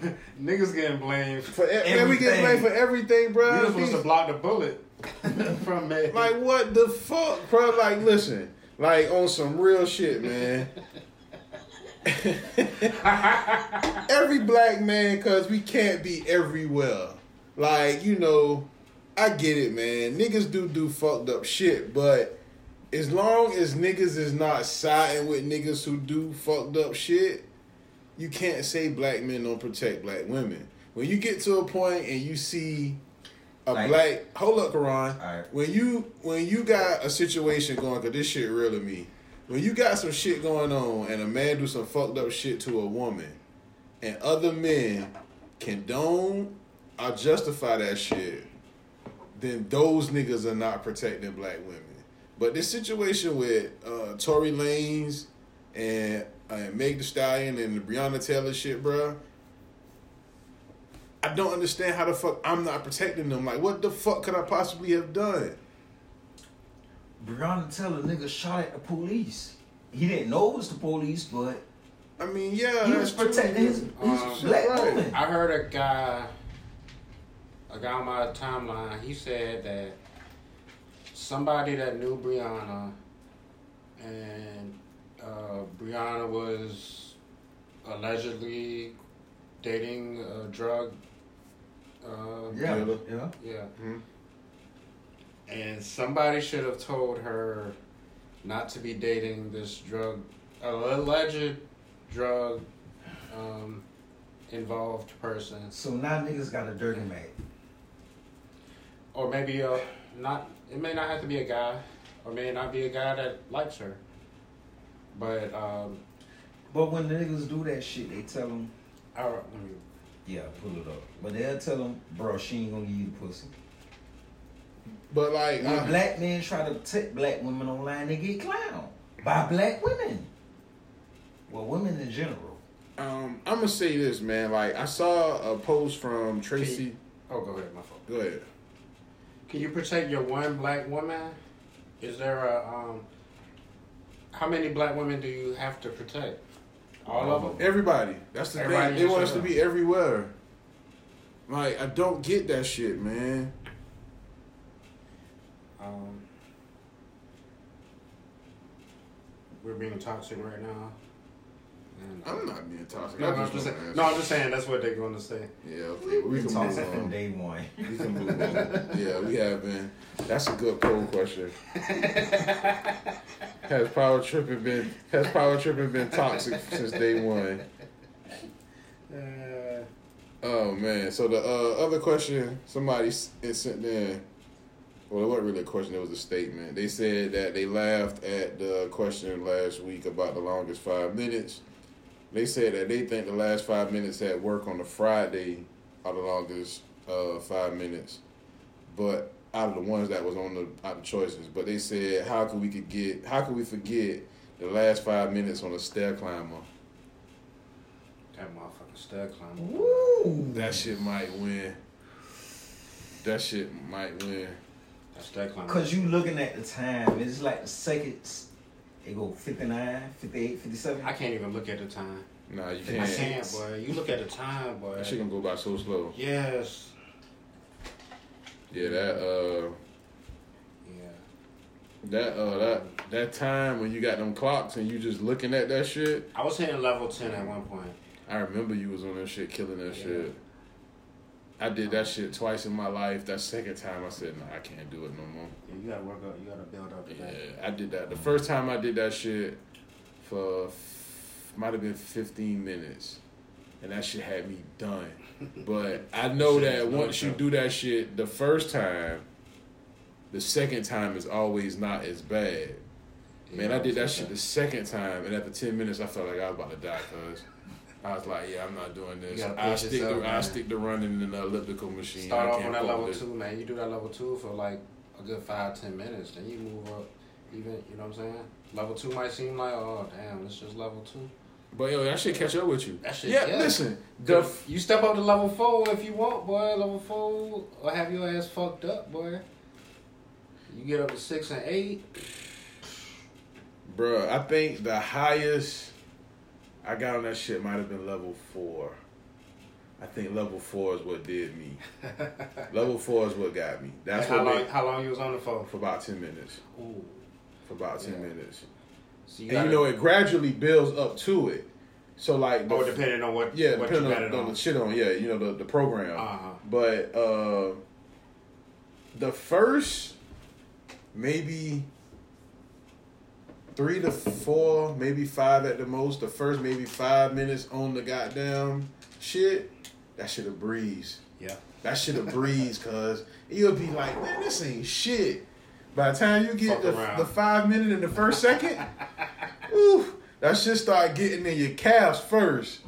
Niggas getting blamed. For e- man, we get blamed for everything, We bro. were supposed to block the bullet from me. Like, what the fuck, bro? Like, listen, like on some real shit, man. every black man, cause we can't be everywhere. Like, you know, I get it, man. Niggas do do fucked up shit, but as long as niggas is not siding with niggas who do fucked up shit, you can't say black men don't protect black women. When you get to a point and you see a Like- black hold up, Karan. Alright. When you when you got a situation going, cause this shit real to me. When you got some shit going on and a man do some fucked up shit to a woman, and other men condone or justify that shit, then those niggas are not protecting black women. But this situation with uh, Tory Lanez and uh, Meg Thee Stallion and the Breonna Taylor shit, bruh, I don't understand how the fuck I'm not protecting them. Like, what the fuck could I possibly have done? Breonna Taylor nigga shot at the police. He didn't know it was the police, but I mean, yeah, he that's was protecting his, his Um, black woman. I heard a guy, a guy on my timeline. He said that somebody that knew Breonna, and uh, Breonna was allegedly dating a drug. Uh, Yeah, yeah. yeah. Mhm. And somebody should have told her not to be dating this drug, alleged drug um, involved person. So now niggas got a dirty mag. Or maybe uh not it may not have to be a guy or may not be a guy that likes her but um But when niggas do that shit, they tell them, I, let me, yeah, pull it up. But they'll tell them, bro, she ain't gonna give you the pussy. But like, When I- black men try to protect black women online, they get clowned by black women. Well, women in general. um, I'm gonna say this, man. Like, I saw a post from Tracy. oh go ahead my fault Go ahead. Can you protect your one black woman is there a um how many black women do you have to protect all of them Everybody. That's the Everybody thing. They want us to be everywhere. Like, I don't get that shit, man. um we're being toxic right now I'm not being toxic. no, I no, I'm just just saying, no, I'm just saying that's what they're going to say. Yeah, okay. We can Toxic move from on. day one. We can move on. Yeah, we have been. That's a good poll question. has power tripping been has power tripping been toxic since day one? Uh, Oh man. So the uh, other question somebody sent in. Well, it wasn't really a question. It was a statement. They said that they laughed at the question last week about the longest five minutes. They said that they think the last five minutes at work on the Friday are the longest uh, five minutes, but out of the ones that was on the out the choices. But they said how could we could get how could we forget the last five minutes on a stair climber? that motherfucker stud climber. Woo! That shit might win. That shit might win. That stud climber. Cause you looking at the time, it's like the seconds. It go 59, 58, 57. I can't even look at the time. Nah, you can't. I can't, boy. You look at the time, boy. That shit gonna go by so slow. Yes. Yeah, that uh, Yeah. that uh, that that time when you got them clocks and you just looking at that shit. I was hitting level 10 at one point. I remember you was on that shit, killing that Yeah. shit. I did that shit twice in my life. That second time, I said, "No, I can't do it no more." Yeah, you gotta work up. You gotta build up to that. Yeah, I did that. The first time I did that shit for f- might have been 15 minutes, and that shit had me done. But I know that once you do that shit the first time, the second time is always not as bad. Man, I did that shit the second time, and after 10 minutes, I felt like I was about to die, cuz. I was like, yeah, I'm not doing this. I stick yourself, to I stick to running in the elliptical machine. Start off on that level this. two, man. You do that level two for like a good five, ten minutes. Then you move up. Even, you know what I'm saying? Level two might seem like, oh, damn, it's just level two. But yo, that shit catch up with you. That shit, yeah, yeah. listen. The The, you step up to level four if you want, boy. Level four, or have your ass fucked up, boy. You get up to six and eight. Bruh, I think the highest I got on that shit might have been level four. I think level four is what did me. level four is what got me. That's how what long? made, How long you was on the phone? for about ten minutes. Ooh. For about ten Yeah. minutes. So you and gotta, you know it gradually builds up to it. So like the, oh, depending on what, yeah, what you depending got on, on on. the shit on, yeah, you know the, the program. Uh-huh. But uh the first maybe three to four, maybe five at the most. The first maybe five minutes on the goddamn shit, that should have breeze. Yeah. That should have breeze, cause you'll be like, man, this ain't shit. By the time you get the, the five minute in the first second, ooh, that shit start getting in your calves first.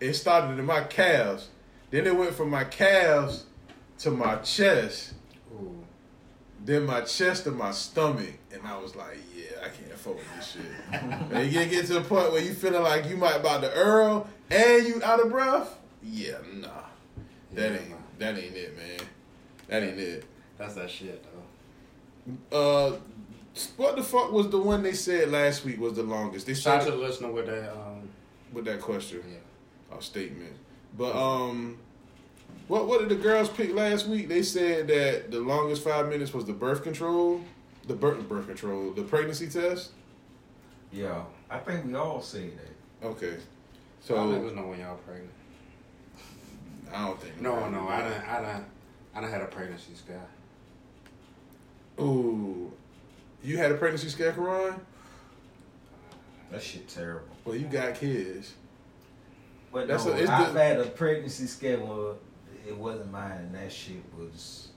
It started in my calves. Then it went from my calves to my chest. Ooh. Then my chest to my stomach. And I was like, yeah, I fuck with this shit. and you get, to the point where you feeling like you might about to Earl and you out of breath. Yeah, nah. That Yeah, ain't that ain't it, man. That ain't it. That's that shit though. Uh what the fuck was the one they said last week was the longest? They Shout out said to the listener with that. Um, with that question. yeah. or statement. But um, what what did the girls pick last week? They said that the longest five minutes was the birth control, the birth birth control, the pregnancy test. Yeah, I think we all seen that. Okay, So I so niggas know when y'all pregnant. I don't think. No, no, I don't. I don't. I don't had a pregnancy scare. Ooh, you had a pregnancy scare, Karan? That shit terrible. Well, you got kids. But That's no, a- it's I've the- had a pregnancy scare where it wasn't mine, and that shit was.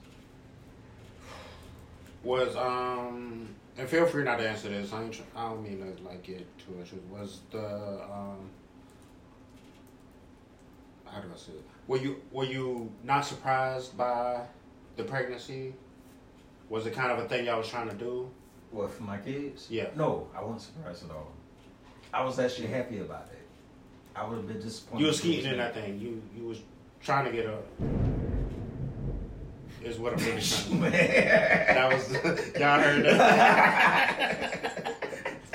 Was um, and feel free not to answer this. I ain't, tr- I don't mean to like get too much. Was the um, how do I say it? Were you were you not surprised by the pregnancy? Was it kind of a thing y'all was trying to do? What for my kids? Yeah. No, I wasn't surprised at all. I was actually happy about it. I would have been disappointed. You was if skeeting in that thing. You you was trying to get a. Is what I'm really trying to say. That was y'all heard that.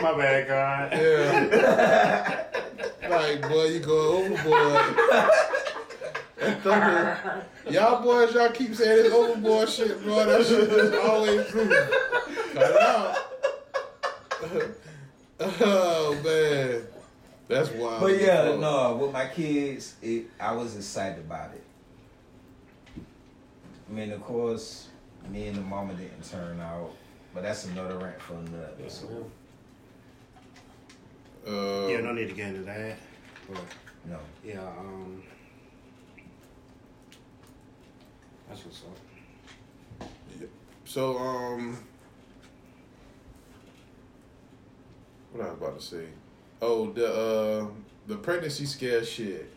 My bad, God. Yeah. like boy, you go overboard. That thunder- y'all boys, y'all keep saying this overboard shit, bro. That shit is always true. Cut it out. oh man, that's wild. But yeah, no, with my kids, it, I was excited about it. I mean, of course, me and the mama didn't turn out, but that's another rant for another episode. Uh, Yeah, no need to get into that. But No. yeah, um, that's what's up. So, um, what I was about to say? Oh, the uh, the pregnancy scare shit.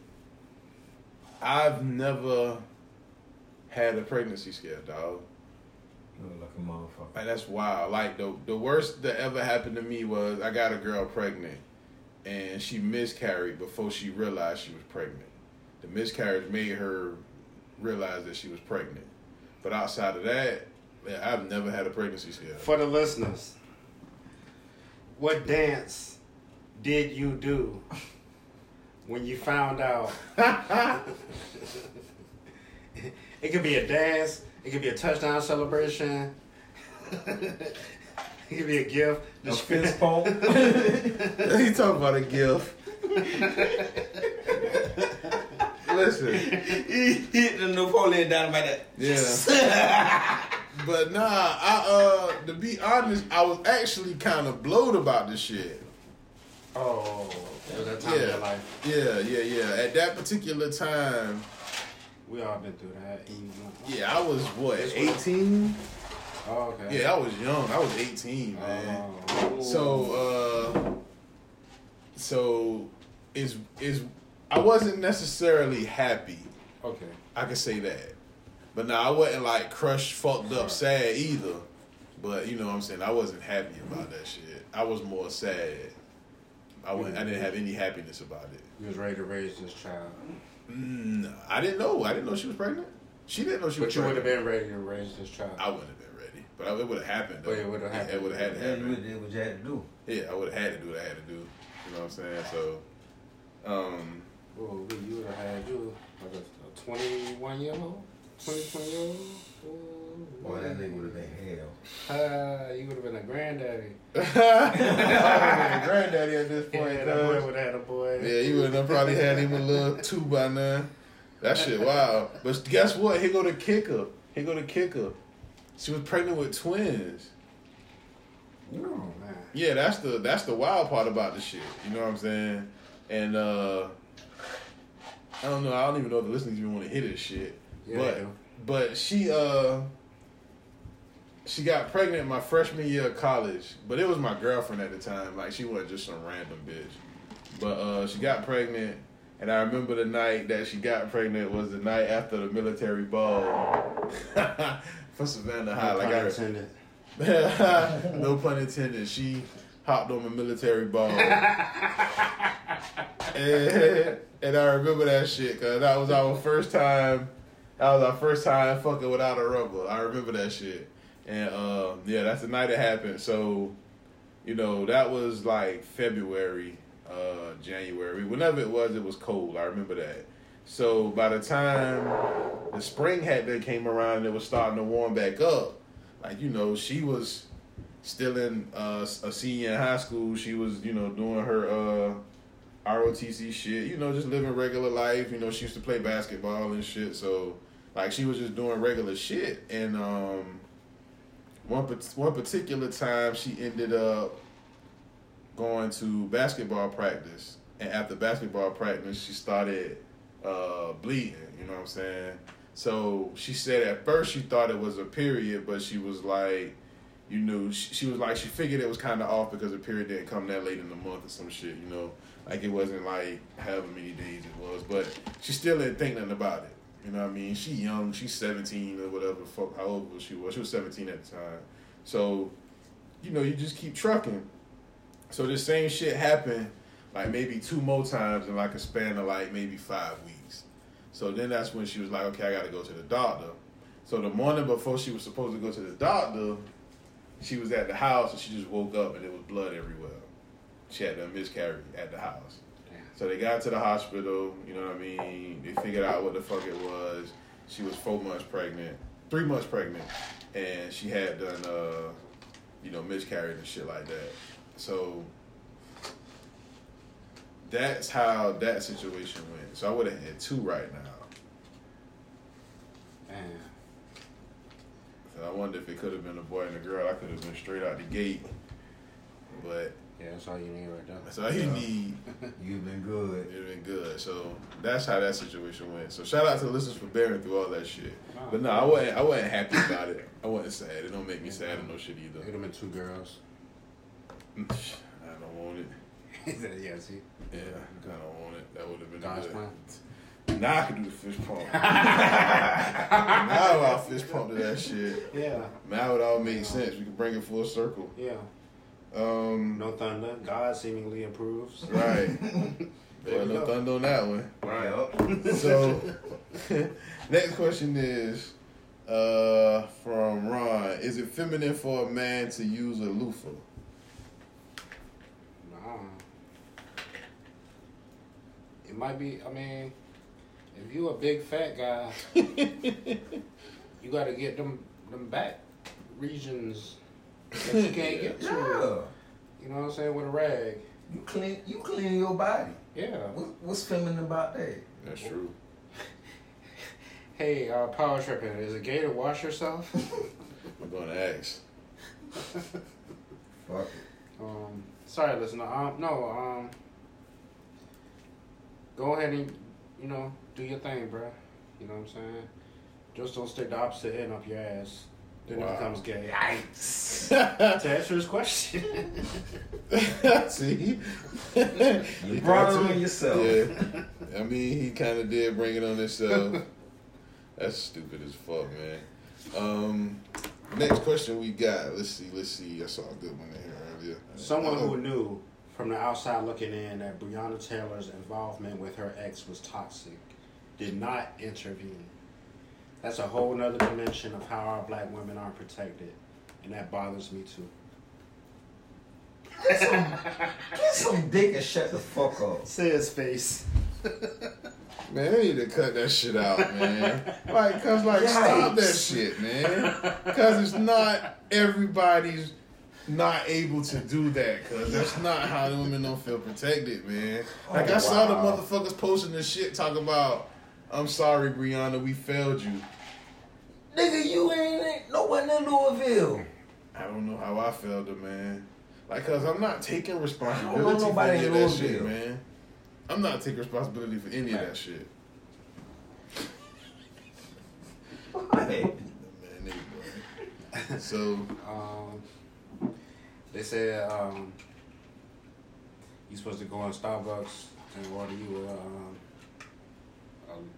I've never had a pregnancy scare, dog. Like a motherfucker. Like that's wild. Like the the worst that ever happened to me was I got a girl pregnant, and she miscarried before she realized she was pregnant. The miscarriage made her realize that she was pregnant. But outside of that, man, I've never had a pregnancy scare. For the listeners, what dance did you do when you found out? it could be a dance. It could be a touchdown celebration. it could be a gift. A fist pump. he talking about a gift. Listen, he hit the Napoleon down by that. yeah. But nah, I uh to be honest, I was actually kind of blowed about this shit. Oh, it was that time of Yeah. your life. Yeah, yeah, yeah. At that particular time, We all been through that. Yeah, I was what, 18? Oh, okay. Yeah, I was young. I was 18, man. Oh. So uh so is is I wasn't necessarily happy. okay. I can say that. But now I wasn't like crushed, fucked up, sad either. But you know what I'm saying? I wasn't happy about that shit. I was more sad. I wasn't, I didn't have any happiness about it. You was ready to raise this child, Mm, I didn't know. I didn't know she was pregnant. She didn't know she but was you would pregnant. have been ready to raise this child. I wouldn't have been ready, but I, it would have happened. Though. But it would've happened. It would have had to Yeah, you happen. did what you had to do. Yeah, I would have had to do what I had to do. You know what I'm saying? So, um, Oh, you would have had you like a, a 21 year old, 20, 20 year old. Boy, that nigga would have been hell. Ah, you would have been a granddaddy. I would have been granddaddy at this Yeah, point. that boy cuz. would have had a boy. Yeah, you would have probably had him a little two by nine. That shit wild. But guess what? Here go the kicker. Here go the kicker. She was pregnant with twins. Oh man. Yeah, that's the that's the wild part about the shit. You know what I'm saying? And uh I don't know. I don't even know if the listeners even want to hear this shit. Yeah, but but she uh she got pregnant my freshman year of college, but it was my girlfriend at the time. Like she wasn't just some random bitch. But uh she got pregnant, and I remember the night that she got pregnant was the night after the military ball for Savannah High. No like pun I, intended. no pun intended. She hopped on the military ball. and, and I remember that shit because that was our first time. That was our first time fucking without a rubber. I remember that shit. And um, yeah, that's the night it happened. So, you know, that was like February, uh, January. Whenever it was, it was cold. I remember that. So by the time the spring had then came around and it was starting to warm back up, like you know, she was still in uh, a senior in high school. She was, you know, doing her uh, ROTC shit. You know, just living regular life. You know, she used to play basketball and shit. So like she was just doing regular shit. And um, one one particular time, she ended up going to basketball practice. And after basketball practice, she started uh, bleeding. You know what I'm saying? So she said at first she thought it was a period, but she was like, you know, she, she was like she figured it was kind of off because the period didn't come that late in the month or some shit. You know, like it wasn't like however many days it was, but she still didn't think nothing about it. You know what I mean? She young, she's 17 or whatever. the Fuck, how old was she? Was she was 17 at the time? So, you know, you just keep trucking. So this same shit happened like maybe two more times in like a span of like maybe five weeks. So then that's when she was like, okay, I got to go to the doctor. So the morning before she was supposed to go to the doctor, she was at the house and she just woke up and there was blood everywhere. She had a miscarriage at the house. So they got to the hospital, you know what I mean? They figured out what the fuck it was. She was four months pregnant, three months pregnant, and she had done, uh, you know, miscarried and shit like that. So that's how that situation went. So I would have had two right now. Man. So I wonder if it could have been a boy and a girl. I could have been straight out the gate. But Yeah, that's all you need right there. that's all you need. You've been good. It'd been good. So that's how that situation went. So shout out to the listeners for bearing through all that shit. But no, I wasn't. I wasn't happy about it. I wasn't sad. It don't make me sad or no shit either. Hit have been two girls. I don't want it. yeah, see. Yeah, I don't want it. That would have been God's good. plan. Now I can do the fish pump. now I'll fish pump to that shit. Yeah. Now it all makes sense. We can bring it full circle. Yeah. Um, No thunder. God seemingly approves. right. Well, no go. thunder on that one. Right. So, next question is uh, from Ron. Is it feminine for a man to use a loofah? Nah. It might be. I mean, if you a big fat guy, you got to get them them back regions that you can't get to. Yeah. You know what I'm saying? With a rag. You clean. You clean your body. Yeah. What, what's feminine about that? That's true. Hey, uh, power tripping. Is it gay to wash yourself? I'm going to ask. Fuck it. Um, sorry, listener. Um, no. Um, go ahead and you know do your thing, bruh. You know what I'm saying? Just don't stick the opposite end up your ass. Then Wow. it becomes gay. See? to answer his question. See? You brought it on yourself. Yeah. I mean, he kind of did bring it on himself. That's stupid as fuck, man. Um, next question we got. Let's see. Let's see. I saw a good one in here earlier. Someone Uh, who knew from the outside looking in that Breonna Taylor's involvement with her ex was toxic did not intervene. That's a whole nother dimension of how our black women aren't protected. And that bothers me too. Get some dick and shut the fuck up. Say his face. Man, they need to cut that shit out, man. Like, cause like, stop that shit, man. Cause it's not everybody's not able to do that. Cause that's not how the women don't feel protected, man. Like I Oh, saw the motherfuckers posting this shit talking about, "I'm sorry, Breonna, we failed you." Nigga, you ain't, ain't no one in Louisville. I don't know how I failed it, man. Like, cause I'm not taking responsibility I don't know for any of in that shit, man. I'm not taking responsibility for any of that shit. Hey, Man, nigga, boy. So, Um, they said um, you supposed to go in Starbucks and order you a, um,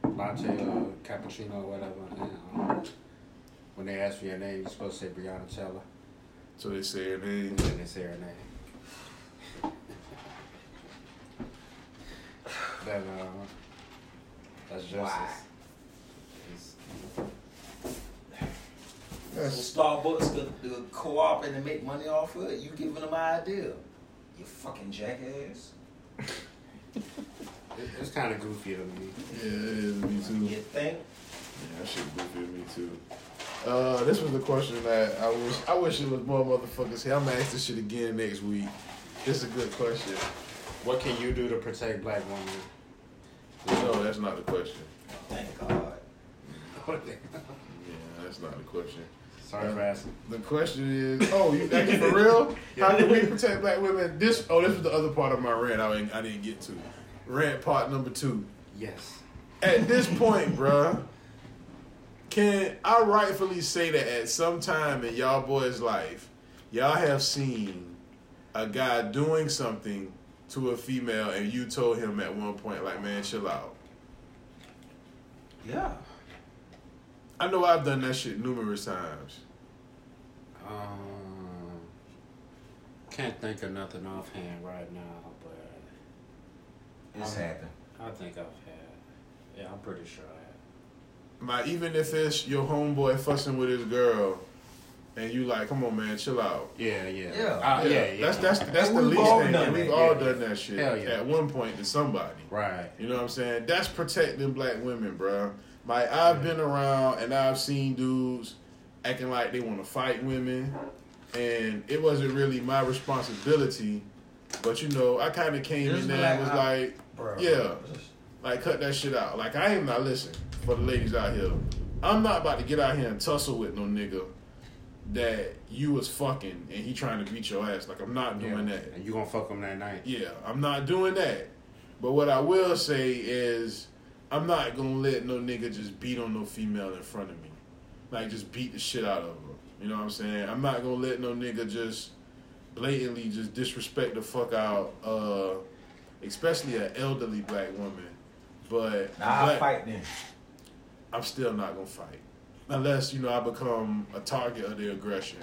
a latte or cappuccino or whatever. And, um, when they ask for your name, you're supposed to say Breonna Taylor. so they said they. And then they say her name. That uh, that's justice. Why? It's- so Starbucks could, could co-op and make money off of it. You giving them an idea. You fucking jackass. it- it's kind of goofy to me. Yeah, it is me too. You think? Yeah, that shit goofy to me too. Uh, this was the question that I wish I wish it was more motherfuckers here. I'm gonna ask this shit again next week. This is a good question. What can you do to protect black women? No, that's not the question. Thank God. Yeah, that's not the question. Sorry for asking. The question is, oh, you asking for real? How can we protect black women? This, oh, this was the other part of my rant I didn't, I didn't get to. Rant part number two. Yes. At this point, bruh, can I rightfully say that at some time in y'all boys' life, y'all have seen a guy doing something to a female and you told him at one point, like, man, chill out. Yeah. I know I've done that shit numerous times. Um, can't think of nothing offhand right now, It's Um, happened. I think I've had. Yeah, I'm pretty sure I have. My even if it's your homeboy fussing with his girl, and you like, come on, man, chill out. Yeah, yeah, Yeah. Uh, yeah, yeah. That's that's that's And the we've least all thing. done and We've all yeah. done that shit Hell yeah. at one point to somebody. right. You know what I'm saying? That's protecting black women, bro. Like I've been around and I've seen dudes acting like they want to fight women, and it wasn't really my responsibility. But you know, I kind of came Just in be there and was I- like, Bro. Yeah. like cut that shit out. Like I am not listen for the ladies out here. I'm not about to get out here and tussle with no nigga that you was fucking and he trying to beat your ass. Like I'm not doing yeah. that. And you gonna fuck them that night? Yeah, I'm not doing that. But what I will say is, I'm not gonna let no nigga just beat on no female in front of me, like just beat the shit out of her. You know what I'm saying? I'm not gonna let no nigga just blatantly just disrespect the fuck out, uh, especially an elderly black woman. But Nah, I black- fight then. I'm still not gonna fight unless you know I become a target of their aggression.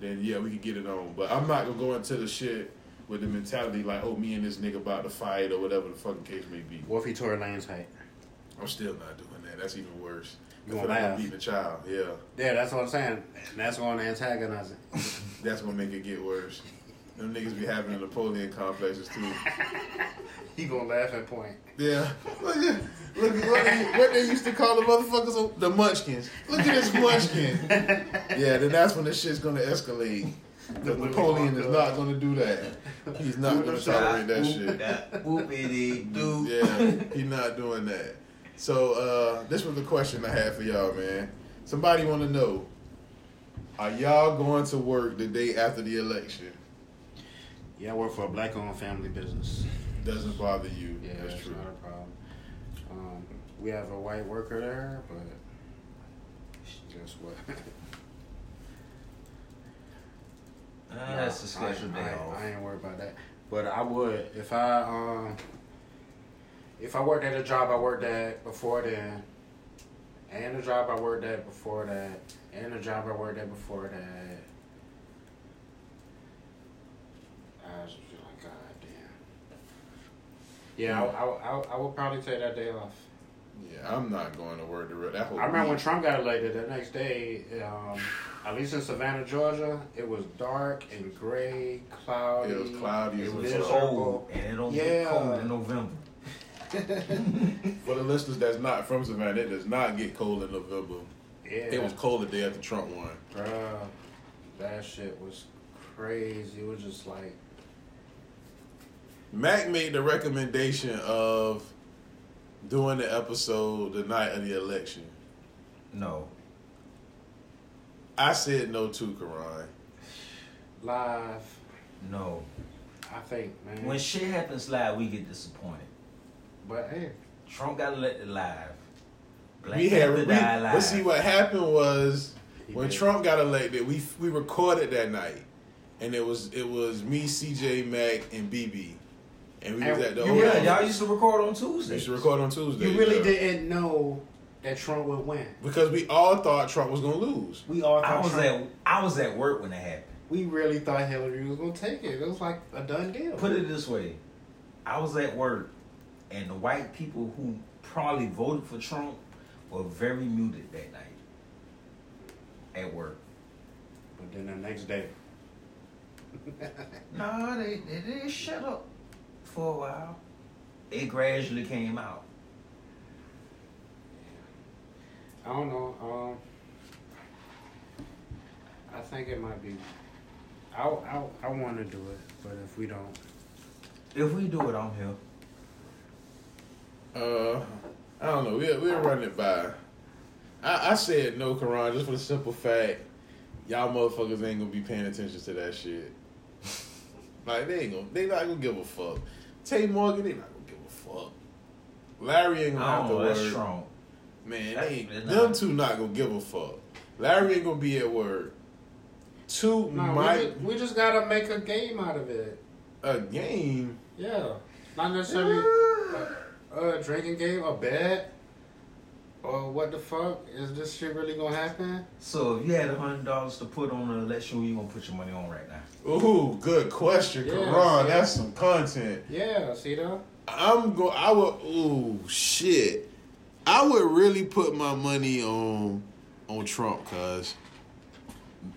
Then yeah, we can get it on. But I'm not gonna go into the shit with the mentality like, oh, me and this nigga about to fight or whatever the fucking case may be. What if he Tory Lanez height? I'm still not doing that. That's even worse. You I gonna feel like laugh. beating a child. Yeah, Yeah, that's what I'm saying. And that's gonna antagonize it. that's gonna make it get worse. Them niggas be having Napoleon complexes too. he gonna laugh and point. Yeah. Look at look at what they, what they used to call the motherfuckers the munchkins. Look at this munchkin. Yeah, then that's when the shit's gonna escalate. Because Napoleon is not gonna do that. He's not gonna tolerate that shit. That whoopity doo. Yeah, he's not doing that. So uh this was the question I had for y'all, man. Somebody wanna know. Are y'all going to work the day after the election? Yeah, I work for a black-owned family business. Doesn't bother you. Yeah, that's that's true. not a problem. Um, we have a white worker there, but guess what? Ah, that's a special I, day I, off. I ain't worried about that. But I would if I um if I worked at a job I worked at before then, and the job I worked at before that, and the job I worked at before that. I was just like, God damn. Yeah, I, I, I, I would probably take that day off. Yeah, I'm not going to work the rest. That whole I remember when. Trump got elected. The next day, um, at least in Savannah, Georgia, it was dark and gray, cloudy. It was cloudy. It was cold, and it don't Yeah. get cold in November. For the listeners that's not from Savannah, it does not get cold in November. Yeah, It was cold the day after Trump won. Bruh, that shit was crazy. It was just like, Mac made the recommendation of doing the episode the night of the election. No. I said no to Karan. Live, No. I think, man. When shit happens live, we get disappointed. but hey, Trump got elected live. Black we had, Panther we, die live. but see what happened was He when did. Trump got elected, we we recorded that night, and it was it was me, CJ, Mac, and BB, and we was And at the you old. yeah, y'all used to record on Tuesday. We used to record on Tuesday. you really yeah. didn't know that Trump would win. because we all thought Trump was gonna lose. We all I thought was Trump, at I was at work when it happened. we really thought Hillary was gonna take it. It was like a done deal. Put it this way, I was at work, and the white people who probably voted for Trump were very muted that night. At work. But then the next day, No, they, they they shut up for a while. It gradually came out. I don't know. Um, I think it might be. I I I want to do it, but if we don't, If we do it, I'm here. Uh, I don't know. We'll, we'll run it by. I, I said no, Karan, just for the simple fact, y'all motherfuckers ain't gonna be paying attention to that shit. like they ain't gonna, they not gonna give a fuck. Tay Morgan, they not gonna give a fuck. Larry ain't gonna I have don't to know. That's strong. Man, That- they ain't, them not. two not gonna give a fuck. Larry ain't gonna be at work. Two no, we might just, we just gotta make a game out of it. a game. Yeah, not necessarily a, a drinking game, a bet, or what the fuck is this shit really gonna happen? So if you had a hundred dollars to put on an election, who you gonna put your money on right now? Ooh, good question, Yeah, Karan. yeah. That's some content. Yeah, see though. I'm go. I would. Ooh, shit. I would really put my money on on Trump, cause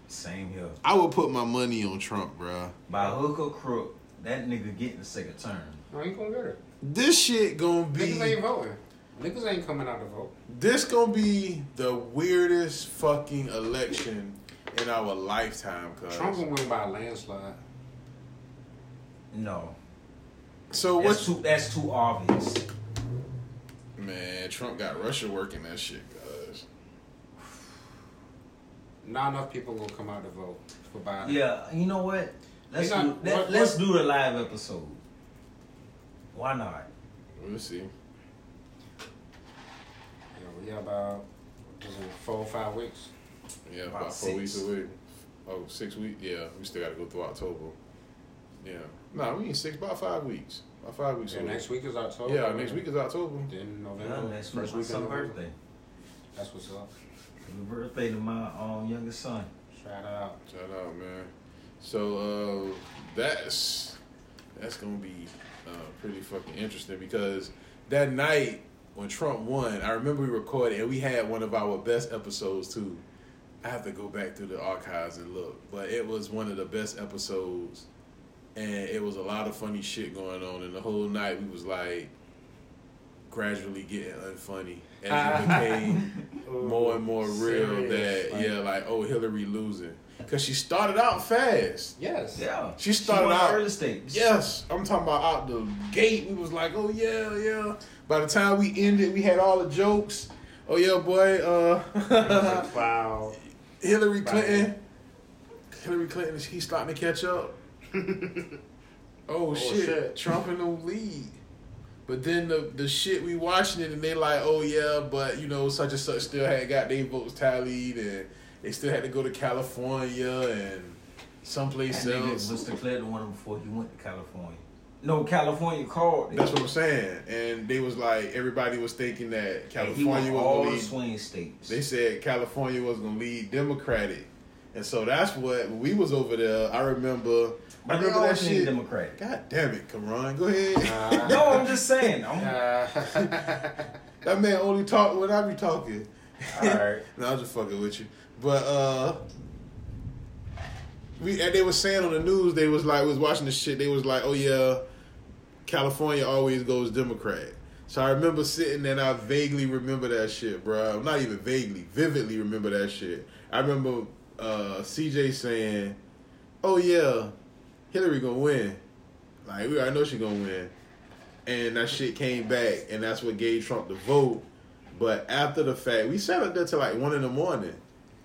Same here. I would put my money on Trump, bro. By hook or crook, that nigga getting the second term. No, he gonna get it. This shit gonna Niggas be. ain't voting. Niggas ain't coming out to vote. This gonna be the weirdest fucking election in our lifetime, cuz. Trump gonna win by a landslide. No, So that's what's too that's too obvious. man? Trump got Russia working that shit, cuz. Not enough people gonna come out to vote for Biden. Yeah, you know what? Let's They do got- let, what- let's do the live episode. Why not? We'll see. Yeah, about what is it, four or five weeks. Yeah, About about four six. weeks away. Oh, six weeks? Yeah, we still gotta go through October. Yeah. Nah, we need six, about five weeks. About five weeks Yeah, away. next week is October. Yeah, next week is October. Then November. Yeah, next first week week my of son's birthday. That's what's up. Happy birthday to my um youngest son. Shout out. Shout out, man. So uh, that's that's gonna be uh, pretty fucking interesting because that night when Trump won, I remember we recorded and we had one of our best episodes too. I have to go back through the archives and look, but it was one of the best episodes, and it was a lot of funny shit going on. And the whole night we was like gradually getting unfunny as it became more and more real Serious, that yeah, like oh Hillary losing because she started out fast. Yes. Yeah, She started won out- early stages. Yes, I'm talking about out the gate. We was like, oh yeah, yeah. By the time we ended, we had all the jokes. Oh yeah, boy. Uh, Wow. Hillary Clinton. Hillary Clinton. He's starting to catch up. oh, shit. shit. Trump in the lead. But then the the shit we watching it and they like, oh yeah, but you know such and such still had got their votes tallied and they still had to go to California and someplace That nigga else. Mr. Clinton won him before he went to California. No, California called. him. That's what I'm saying. And they was like, everybody was thinking that And he California was all gonna the lead. swing states. They said California was gonna lead Democratic, and so that's what we was over there. I remember. I but they remember that always lean shit. Democratic. God damn it, Karan, go ahead. Uh, no, I'm just saying. I'm, uh, that man only talk when I be talking. all right. no, I'm just fucking with you. But uh, we and they were saying on the news they was like was watching the shit. They was like, oh yeah, California always goes Democrat. So I remember sitting and I vaguely remember that shit, bro. Not even vaguely, vividly remember that shit. I remember uh, CJ saying, "Oh yeah, Hillary gonna win." Like we, I know she gonna win, and that shit came back, and that's what gave Trump the vote. But after the fact, we sat up there till like one in the morning,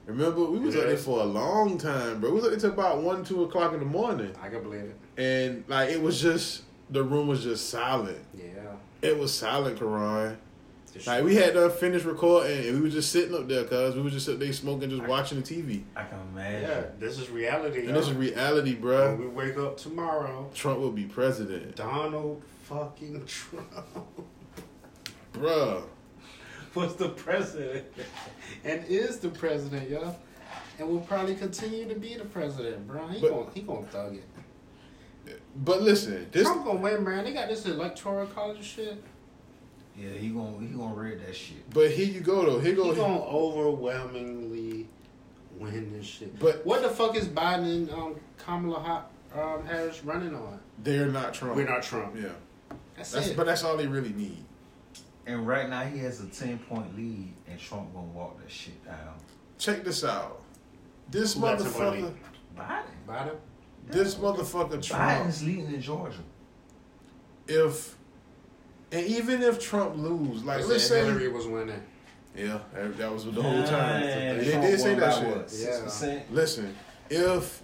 Remember, we was up there for a long time, bro. We was up there till about one, two o'clock in the morning, I can believe it. and like it was just the room was just silent. Yeah. It was silent, Karan. This Like we had to finish recording, and we were just sitting up there, cause we was just up there smoking, just watching the TV. I can imagine. Yeah, this is reality. And this is yo. reality, When bro. we wake up tomorrow, Trump will be president, Donald fucking Trump bruh. Was the president and is the president, yo. And will probably continue to be the president, bro. He But- gonna he gonna thug it. But listen, this Trump gonna win, man. They got this electoral college shit. Yeah, he gonna he gonna read that shit. But here you go though. Here He go. gonna overwhelmingly win this shit. But- what the fuck is Biden and um, Kamala um, Harris running on? They're not Trump. We're not Trump. Yeah, That's, that's it. but that's all they really need. And right now he has a ten point lead, and Trump gonna walk that shit down. Check this out. This Who motherfucker. Biden. Biden. This motherfucker Trump. Biden's leading in Georgia. If and even if Trump lose, like They let's say, Hillary was winning. yeah, that that was the whole time. Man, They did say that shit. What, Six percent. Listen, if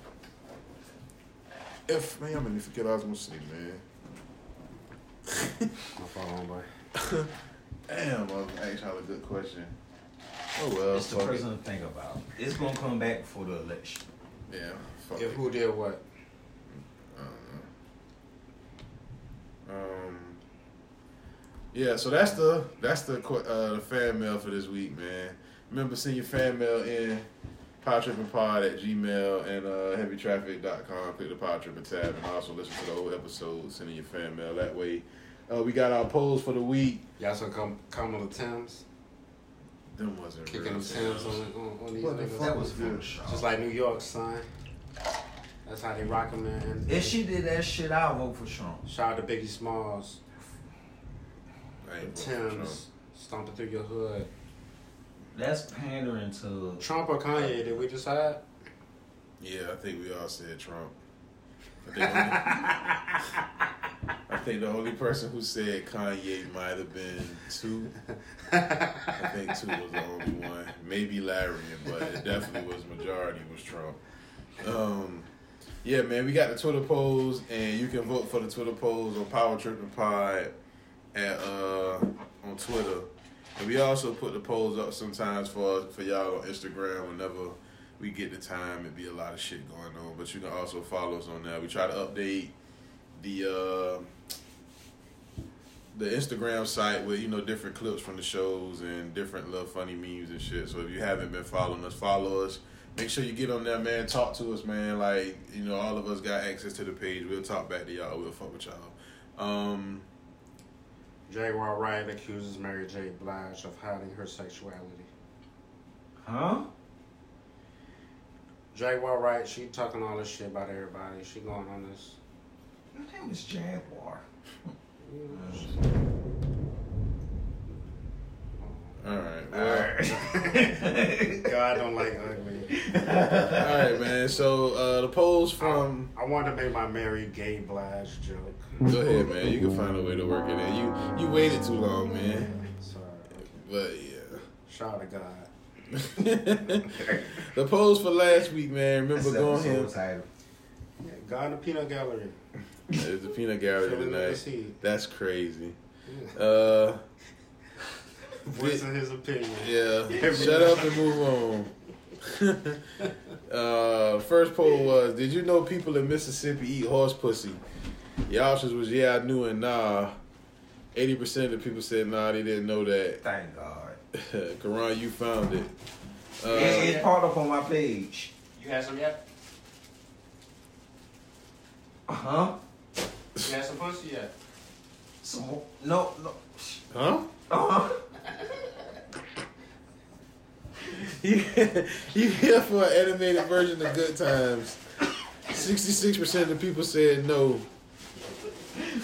if man, I'm gonna forget what I was gonna say, man. My fault, homeboy. Damn, I was gonna ask y'all a good question. Oh well, It's the fuck it. to think about. It's gonna come back for the election. Yeah, fuck If it. who did what? Um, yeah, so that's the that's the que- uh, the fan mail for this week, man. Remember, send your fan mail in Power Pod at Gmail and uh, HeavyTraffic.com. Click the Power Tripping tab and also listen to the old episodes. Send in your fan mail that way. Uh, we got our polls for the week. Y'all some come Kamala Timbs Them wasn't kicking real them Timbs Tims. on, on, on these What the niggas. fuck That was good. Photoshop. Just like New York, son. That's how they rock them man. If she did that shit, I'll vote for Trump. Shout out to Biggie Smalls. I ain't voting for Timbs stomping through your hood. That's pandering to. Trump or Kanye? Did we decide? Yeah, I think we all said Trump. I think, the only person who said Kanye might have been two. I think two was the only one. Maybe Larry, but it definitely was majority was Trump. Um, yeah, man, we got the Twitter polls, and you can vote for the Twitter polls on Power Tripping Pod at uh on Twitter. And we also put the polls up sometimes for for y'all on Instagram whenever we get the time. It'd be a lot of shit going on, but you can also follow us on there. We try to update the uh, the Instagram site with you know different clips from the shows and different little funny memes and shit. So if you haven't been following us, follow us. Make sure you get on there, man. Talk to us, man. Like you know, all of us got access to the page. We'll talk back to y'all. We'll fuck with y'all. Um, Jaguar Wright accuses Mary J. Blige of hiding her sexuality. Huh? Jaguar Wright, she talking all this shit about everybody. She going on this. Her name is Jaguar. all right, well, God don't like ugly. all right, man. So uh, the polls from. I wanted to make my Mary Gay Blige joke. Go ahead, man. You can find a way to work it in. You you waited too long, man. Sorry. But yeah. Shout out to God. The polls for last week, man. Remember the going episode here? title. Yeah, God in the Peanut Gallery. There's the peanut gallery Filling in the tonight. That's crazy. Yeah. Uh, Voicing his opinion. yeah. Every Shut night. up and move on. uh, first poll was: Did you know people in Mississippi eat horse pussy? The options was yeah, I knew, and nah. Eighty percent of the people said nah, they didn't know that. Thank God. Karan, you found it. Uh, It's, it's part up on my page. You had some yet? Uh Huh? You had some pussy yet? Some no no. huh? Uh-huh. You, you here for an animated version of Good Times? Sixty-six percent of the people said no.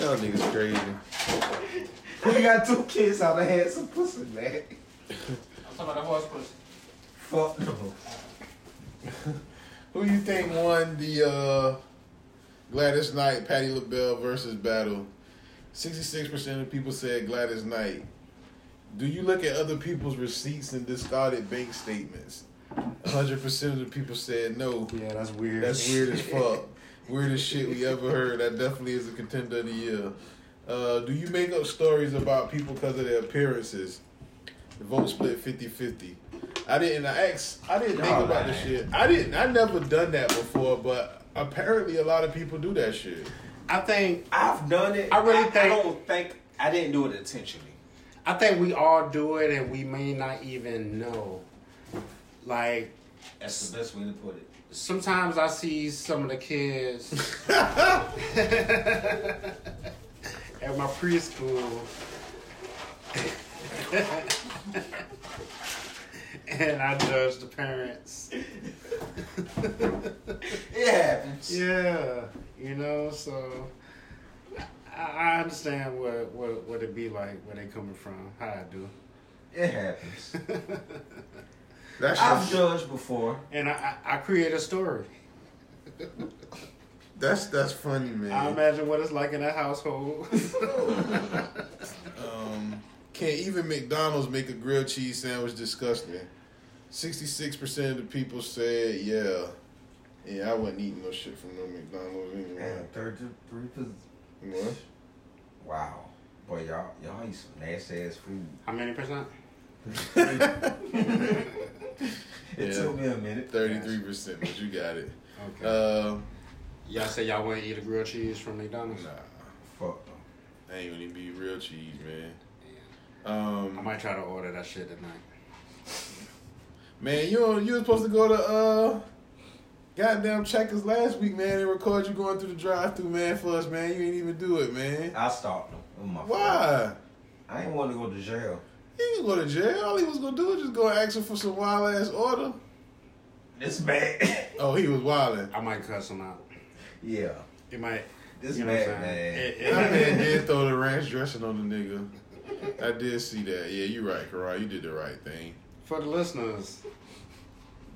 Y'all niggas crazy. We got two kids out there had some pussy, man. I'm talking about the horse pussy. Fuck no. Who you think won the uh, Gladys Knight Patti LaBelle versus battle? Sixty-six percent of people said Gladys Knight. Do you look at other people's receipts and discarded bank statements? 100% of the people said no. Yeah, that's weird. That's weird as fuck. Weirdest shit we ever heard. That definitely is a contender of the year. Uh, do you make up stories about people because of their appearances? The vote split 50-50. I didn't I asked I didn't think Y'all about the lying. shit. I didn't I never done that before, but apparently a lot of people do that shit. I think I've done it. I really I, think- I don't think I didn't do it intentionally. I think we all do it and we may not even know. Like That's the best way to put it. sometimes I see some of the kids at my preschool. and I judge the parents. It happens. Yeah, you know, so I, I understand what, what what it be like, where they coming from, how I do. It happens. That's I've judged before. And I, I, I create a story. That's that's funny, man. I imagine what it's like in that household. Um, can even McDonald's make a grilled cheese sandwich disgusting? Sixty-six percent of the people said, "Yeah, yeah, I wasn't eating no shit from no McDonald's anyway." Man, thirty-three percent. What? Wow, boy, y'all y'all eat some nasty ass food. How many percent? It Yeah. took me a minute. Thirty-three percent, but you got it. Okay. Uh, y'all say y'all wouldn't eat a grilled cheese from McDonald's? nah, Fuck them. I ain't gonna even be real cheese, man. I Um, might try to order that shit tonight. man, you you were supposed to go to uh, goddamn Checkers last week, man, and record you going through the drive-through, man, for us, man. You ain't even do it, man. I stopped them. It was my fault. Why? I didn't want to go to jail. He didn't go to jail. All he was gonna do was just go and ask him for some wild ass order. This bad. Oh, he was wilding. I might cuss him out. Yeah. It might. This you know what bad, I'm saying? man. It- That it- man did throw the ranch dressing on the nigga. I did see that. Yeah, you're right, Karai. You did the right thing. for the listeners,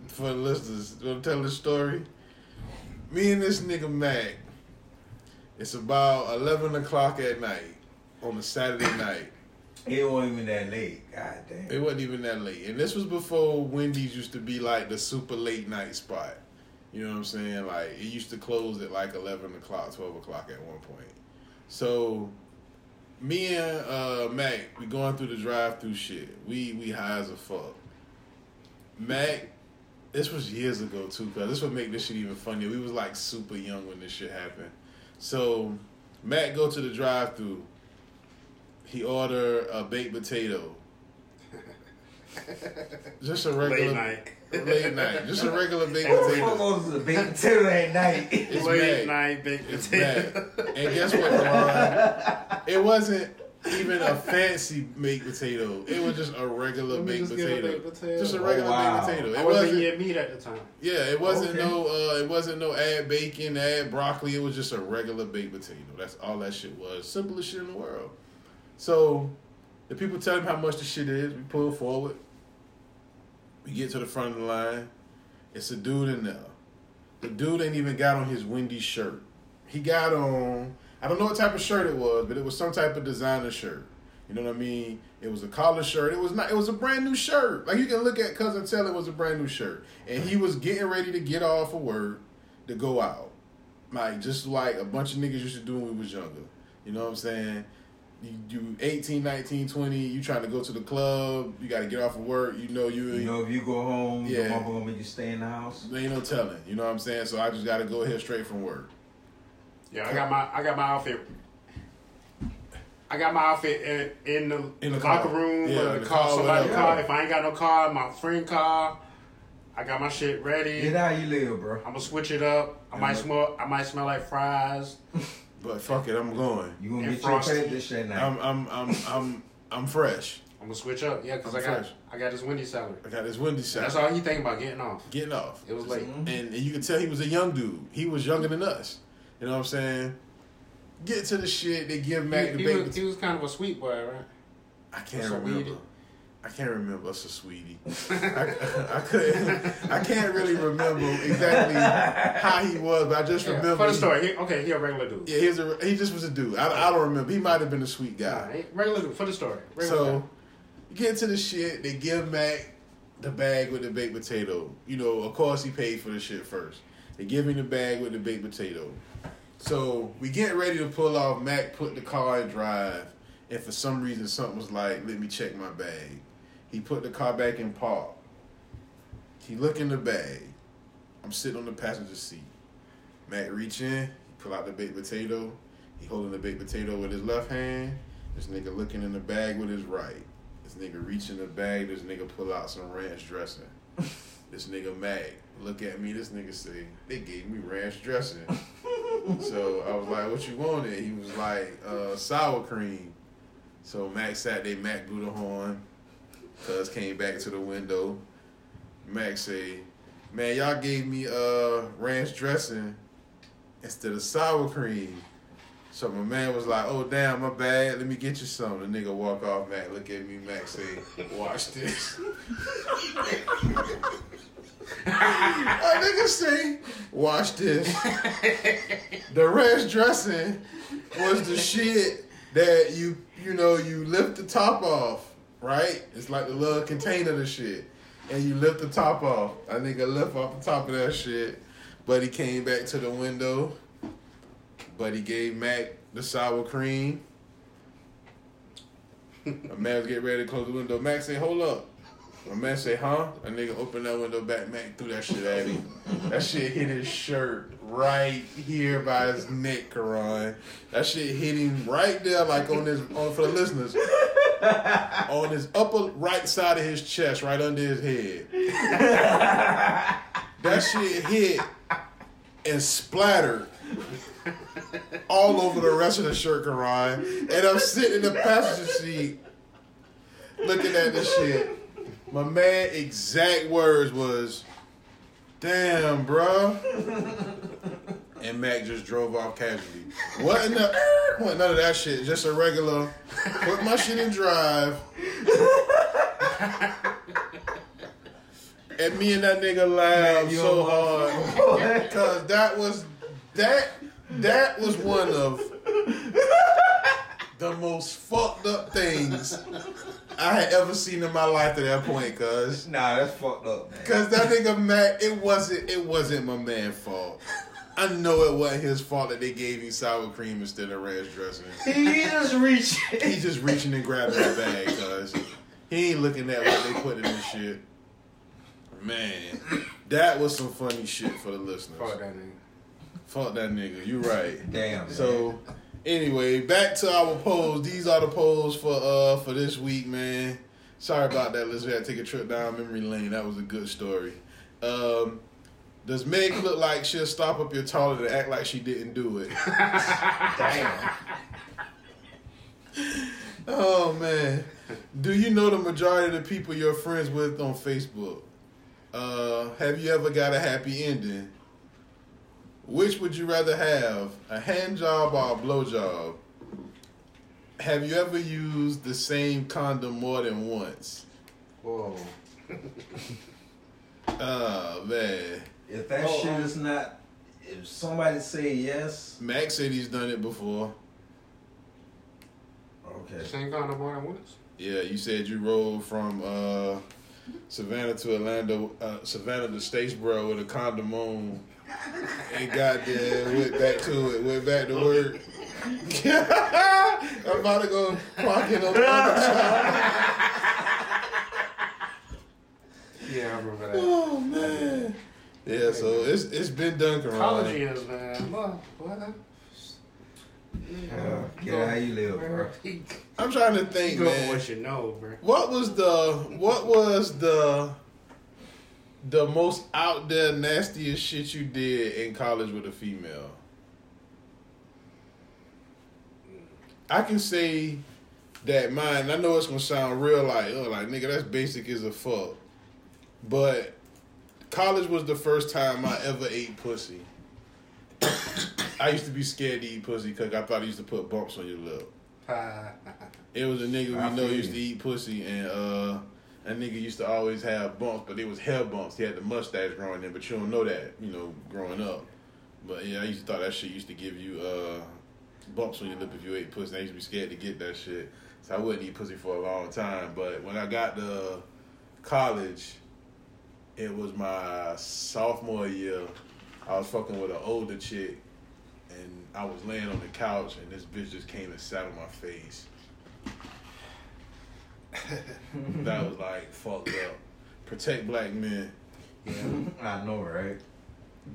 For the listeners, want to tell the story? Me and this nigga Mac. It's about eleven o'clock at night on a Saturday night. It wasn't even that late. God damn. It wasn't even that late, and this was before Wendy's used to be like the super late night spot. You know what I'm saying? Like it used to close at like eleven o'clock, twelve o'clock at one point. So me and uh, Mac, we going through the drive-through shit. We we high as a fuck. Mac, this was years ago too, cause this would make this shit even funnier. We was like super young when this shit happened. So Mac go to the drive-through. He order a baked potato. Just a regular late night. late night. Just a regular baked Who the potato. goes to the big potato at night? It's late Mac. night baked It's potato. Mac. And guess what, Ron? It wasn't even a fancy baked potato. It was just a regular baked just get a potato. baked potato. Just a Oh, regular wow. baked potato. I It wasn't wasn't. eating meat at the time. Yeah, it wasn't Okay. no. Uh, it wasn't no add bacon, add broccoli. It was just a regular baked potato. That's all that shit was. Simplest shit in the world. So, the people tell him how much the shit is. We pull forward. We get to the front of the line. It's a dude in there. The dude ain't even got on his Wendy's shirt. He got on. I don't know what type of shirt it was, but it was some type of designer shirt. You know what I mean? It was a collar shirt. It was not. It was a brand new shirt. Like you can look at cousin tell it was a brand new shirt, and he was getting ready to get off of work to go out, like just like a bunch of niggas used to do when we was younger. You know what I'm saying? You, do 18, 19, 20, you trying to go to the club, you got to get off of work, you know you, You know, if you go home, Yeah. your mama gonna make you stay in the house. there ain't no telling, you know what I'm saying? So I just got to go here straight from work. Yeah, I got my I got my outfit. I got my outfit in, in the, In the locker car. room, Yeah, or in the the car, car, somebody's whatever. car. If I ain't got no car, my friend car. I got my shit ready. Get how you live, bro. I'm gonna switch it up. I might Yeah. smell. I might smell like fries. But fuck it, I'm going. You gonna And get frosty. pay this shit now. I'm I'm I'm I'm I'm fresh. I'm gonna switch up. Yeah, because I'm got fresh. I got this Wendy salad. I got this windy salad. That's all he thinking about getting off. Getting off. It was late. Mm-hmm. And, and you could tell he was a young dude. He was younger than us. You know what I'm saying? Get to the shit. They give Mac the he, he, baby. was, he was kind of a sweet boy, right? I can't What's up, remember. Weedy? I can't remember. That's a sweetie. I, I couldn't. I can't really remember exactly how he was, but I just Yeah, remember. for the he- story. He, okay, he a regular dude. Yeah, he was a, he just was a dude. I, I don't remember. He might have been a sweet guy. regular dude for the story. Regular So guy. you get to the shit. They give Mac the bag with the baked potato. You know, of course he paid for the shit first. They give him the bag with the baked potato. So we get ready to pull off. Mac put the car in drive, and for some reason something was like, "Let me check my bag." He put the car back in park. He look in the bag. I'm sitting on the passenger seat. Mac reach in, he pull out the baked potato. He holding the baked potato with his left hand. This nigga looking in the bag with his right. This nigga reach in the bag. This nigga pull out some ranch dressing. this nigga Mac look at me. This nigga say they gave me ranch dressing. so I was like, "What you wanted?" He was like, uh, "Sour cream." So Mac sat there. Mac blew the horn. Cuz came back to the window. Mac say, "Man, y'all gave me uh ranch dressing instead of sour cream." So my man was like, "Oh damn, my bad. Let me get you some." The nigga walk off. Mac look at me. Mac say, "Watch this." A nigga say, "Watch this." The ranch dressing was the shit that you you know you lift the top off, right? It's like the little container of shit, and you lift the top off. A nigga lift off the top of that shit, but he came back to the window. But he gave Mac the sour cream. A man was getting ready to close the window. Mac say, "Hold up." My man say, "Huh?" A nigga opened that window back. Mac threw that shit at him. That shit hit his shirt right here by his neck, Karan. That shit hit him right there, like on his on for the listeners, on his upper right side of his chest, right under his head. That shit hit and splattered all over the rest of the shirt, Karan. And I'm sitting in the passenger seat looking at this shit. My man exact words was, damn, bro. And Mac just drove off casually. What in the what none of that shit. Just a regular put my shit in drive. And me and that nigga laughed so hard. Cause that was that that was one of the most fucked up things I had ever seen in my life to that point, cuz. Nah, that's fucked up, man. Cause that nigga Mac, it wasn't it wasn't my man fault. I know it wasn't his fault that they gave him sour cream instead of ranch dressing. He just reaching. He just reaching and grabbing the bag, cuz. He ain't looking at what they put in this shit. Man, that was some funny shit for the listeners. Fuck that nigga. Fuck that nigga. You right. Damn. So anyway, back to our polls. These are the polls for uh for this week, man. Sorry about that. Let's have to take a trip down memory lane. That was a good story. Um, does Meg look like she'll stop up your toilet and act like she didn't do it? Damn. Oh man. Do you know the majority of the people you're friends with on Facebook? Uh, have you ever got a happy ending? Which would you rather have, a hand job or a blow job? Have you ever used the same condom more than once? Whoa. Oh man. If that Oh, shit um, is not, if somebody say yes, Max said he's done it before. okay. Same kind of more than once. Yeah, you said you rode from uh, Savannah to Orlando, uh, Savannah to Statesboro with a condom on, and got there, went back to it, went back to work. I'm about to go clock in on the other job. Yeah, I remember that. Oh man. Yeah, so it's it's been done, College Karan. years, man. What? What? Yeah, get how you live, bro. I'm trying to think, go man. for what you know, bro. What was the what was the the most out there nastiest shit you did in college with a female? I can say that mine. I know it's gonna sound real like oh like nigga that's basic as a fuck, but college was the first time I ever ate pussy. I used to be scared to eat pussy because I thought it used to put bumps on your lip. It was a nigga we know used to eat pussy, and uh, that nigga used to always have bumps, but it was hair bumps. He had the mustache growing in, but you don't know that, you know, growing up. But yeah, I used to thought that shit used to give you uh, bumps on your lip if you ate pussy. I used to be scared to get that shit, so I wouldn't eat pussy for a long time. But when I got to college, it was my sophomore year. I was fucking with an older chick, and I was laying on the couch, and this bitch just came and sat on my face. that was like fucked up. Protect black men, Yeah, I know, right?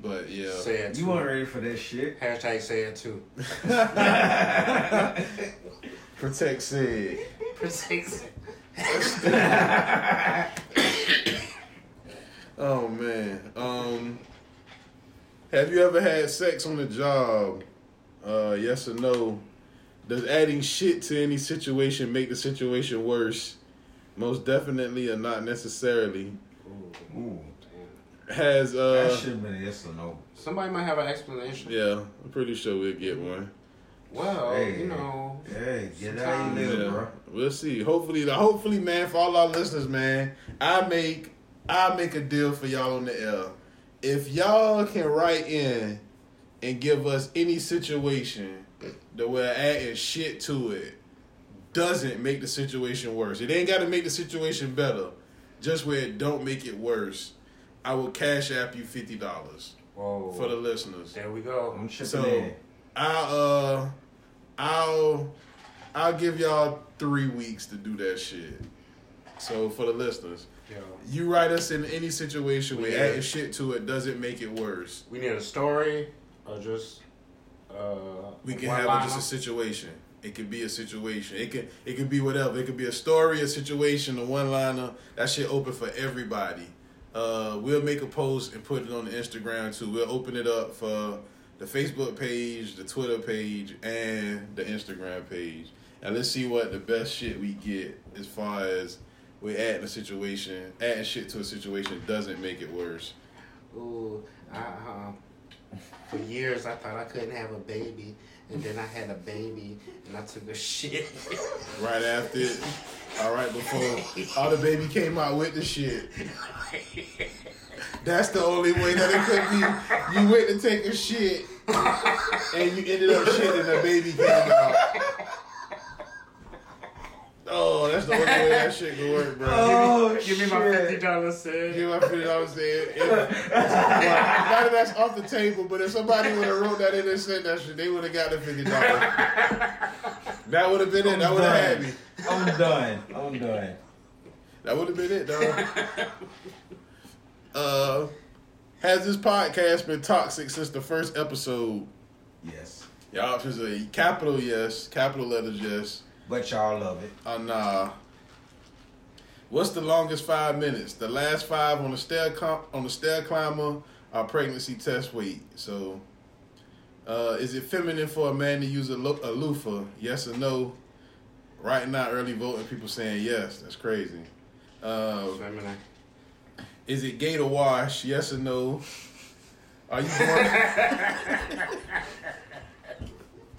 but yeah. Say it You too. weren't ready for that shit. Hashtag say it too. Protect said. Oh man. Um have you ever had sex on the job? Uh yes or no? Does adding shit to any situation make the situation worse? Most definitely or not necessarily. Ooh, Has that uh should have been a yes or no. Somebody might have an explanation. yeah, I'm pretty sure we'll get one. Well, Hey. you know, Hey, get out you live, Yeah, bro. we'll see. Hopefully, hopefully, man, for all our listeners, man, I make I make a deal for y'all on the L. If y'all can write in and give us any situation that we're adding shit to it doesn't make the situation worse. It ain't got to make the situation better. Just where it don't make it worse. I will cash app you fifty dollars whoa. for the listeners. there we go. I'm chipping So in. I'll uh I'll I'll give y'all three weeks to do that shit. So for the listeners, Yo, you write us in any situation Yeah. adding shit to it doesn't make it worse. we need a story or just uh. We can have just a situation. It could be a situation. It could it could be whatever. It could be a story, a situation, a one liner. That shit open for everybody. Uh, we'll make a post and put it on the Instagram too. We'll open it up for the Facebook page, the Twitter page, and the Instagram page. And let's see what the best shit we get as far as we're adding a situation, adding shit to a situation doesn't make it worse. Ooh, I, uh, for years I thought I couldn't have a baby, and then I had a baby, and I took a shit. Right after it, all right before all the baby came out with the shit. That's the only way that it could be. You went to take a shit, and you ended up shitting, and the baby came out. Oh, that's the only way that shit could work, bro. Oh, Give me my fifty dollars, sid. Give me my fifty dollars saying. If, well, now that that's off the table, but if somebody would have wrote that in and said that shit, they would have got the fifty dollars. That would have been it. That would have had me. I'm done. I'm done. That would have been it, dog. uh, has this podcast been toxic since the first episode? Yes. Y'all options are capital yes, capital letters yes. But y'all love it. Uh, nah. What's the longest five minutes? The last five on the stair com- on the stair climber are pregnancy test wait. So, uh, is it feminine for a man to use a, lo- a loofah? Yes or no? Right now, early voting people saying yes. That's crazy. Uh, Feminine. is it gay to wash? Yes or no? Are you going?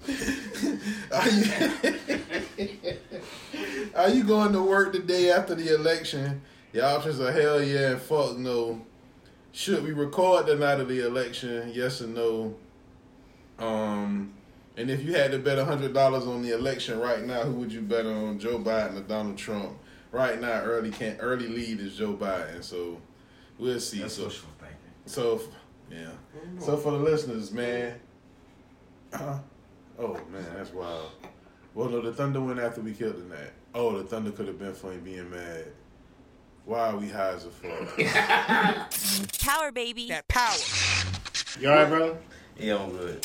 Are you? Are you going to work the day after the election? The options are hell yeah and fuck no. Should we record the night of the election? Yes or no? Um, and if you had to bet hundred dollars on the election right now, who would you bet on? Joe Biden or Donald Trump? Right now, early can early lead is Joe Biden. So we'll see. That's so social thinking. so yeah. So for the listeners, man. Uh, oh man, that's wild. Well, no, the Thunder went after we killed the Nat. Oh, the Thunder could have been for him being mad. Why are we high as a fuck? Power baby. That Power. You alright, bro? Yeah, I'm good.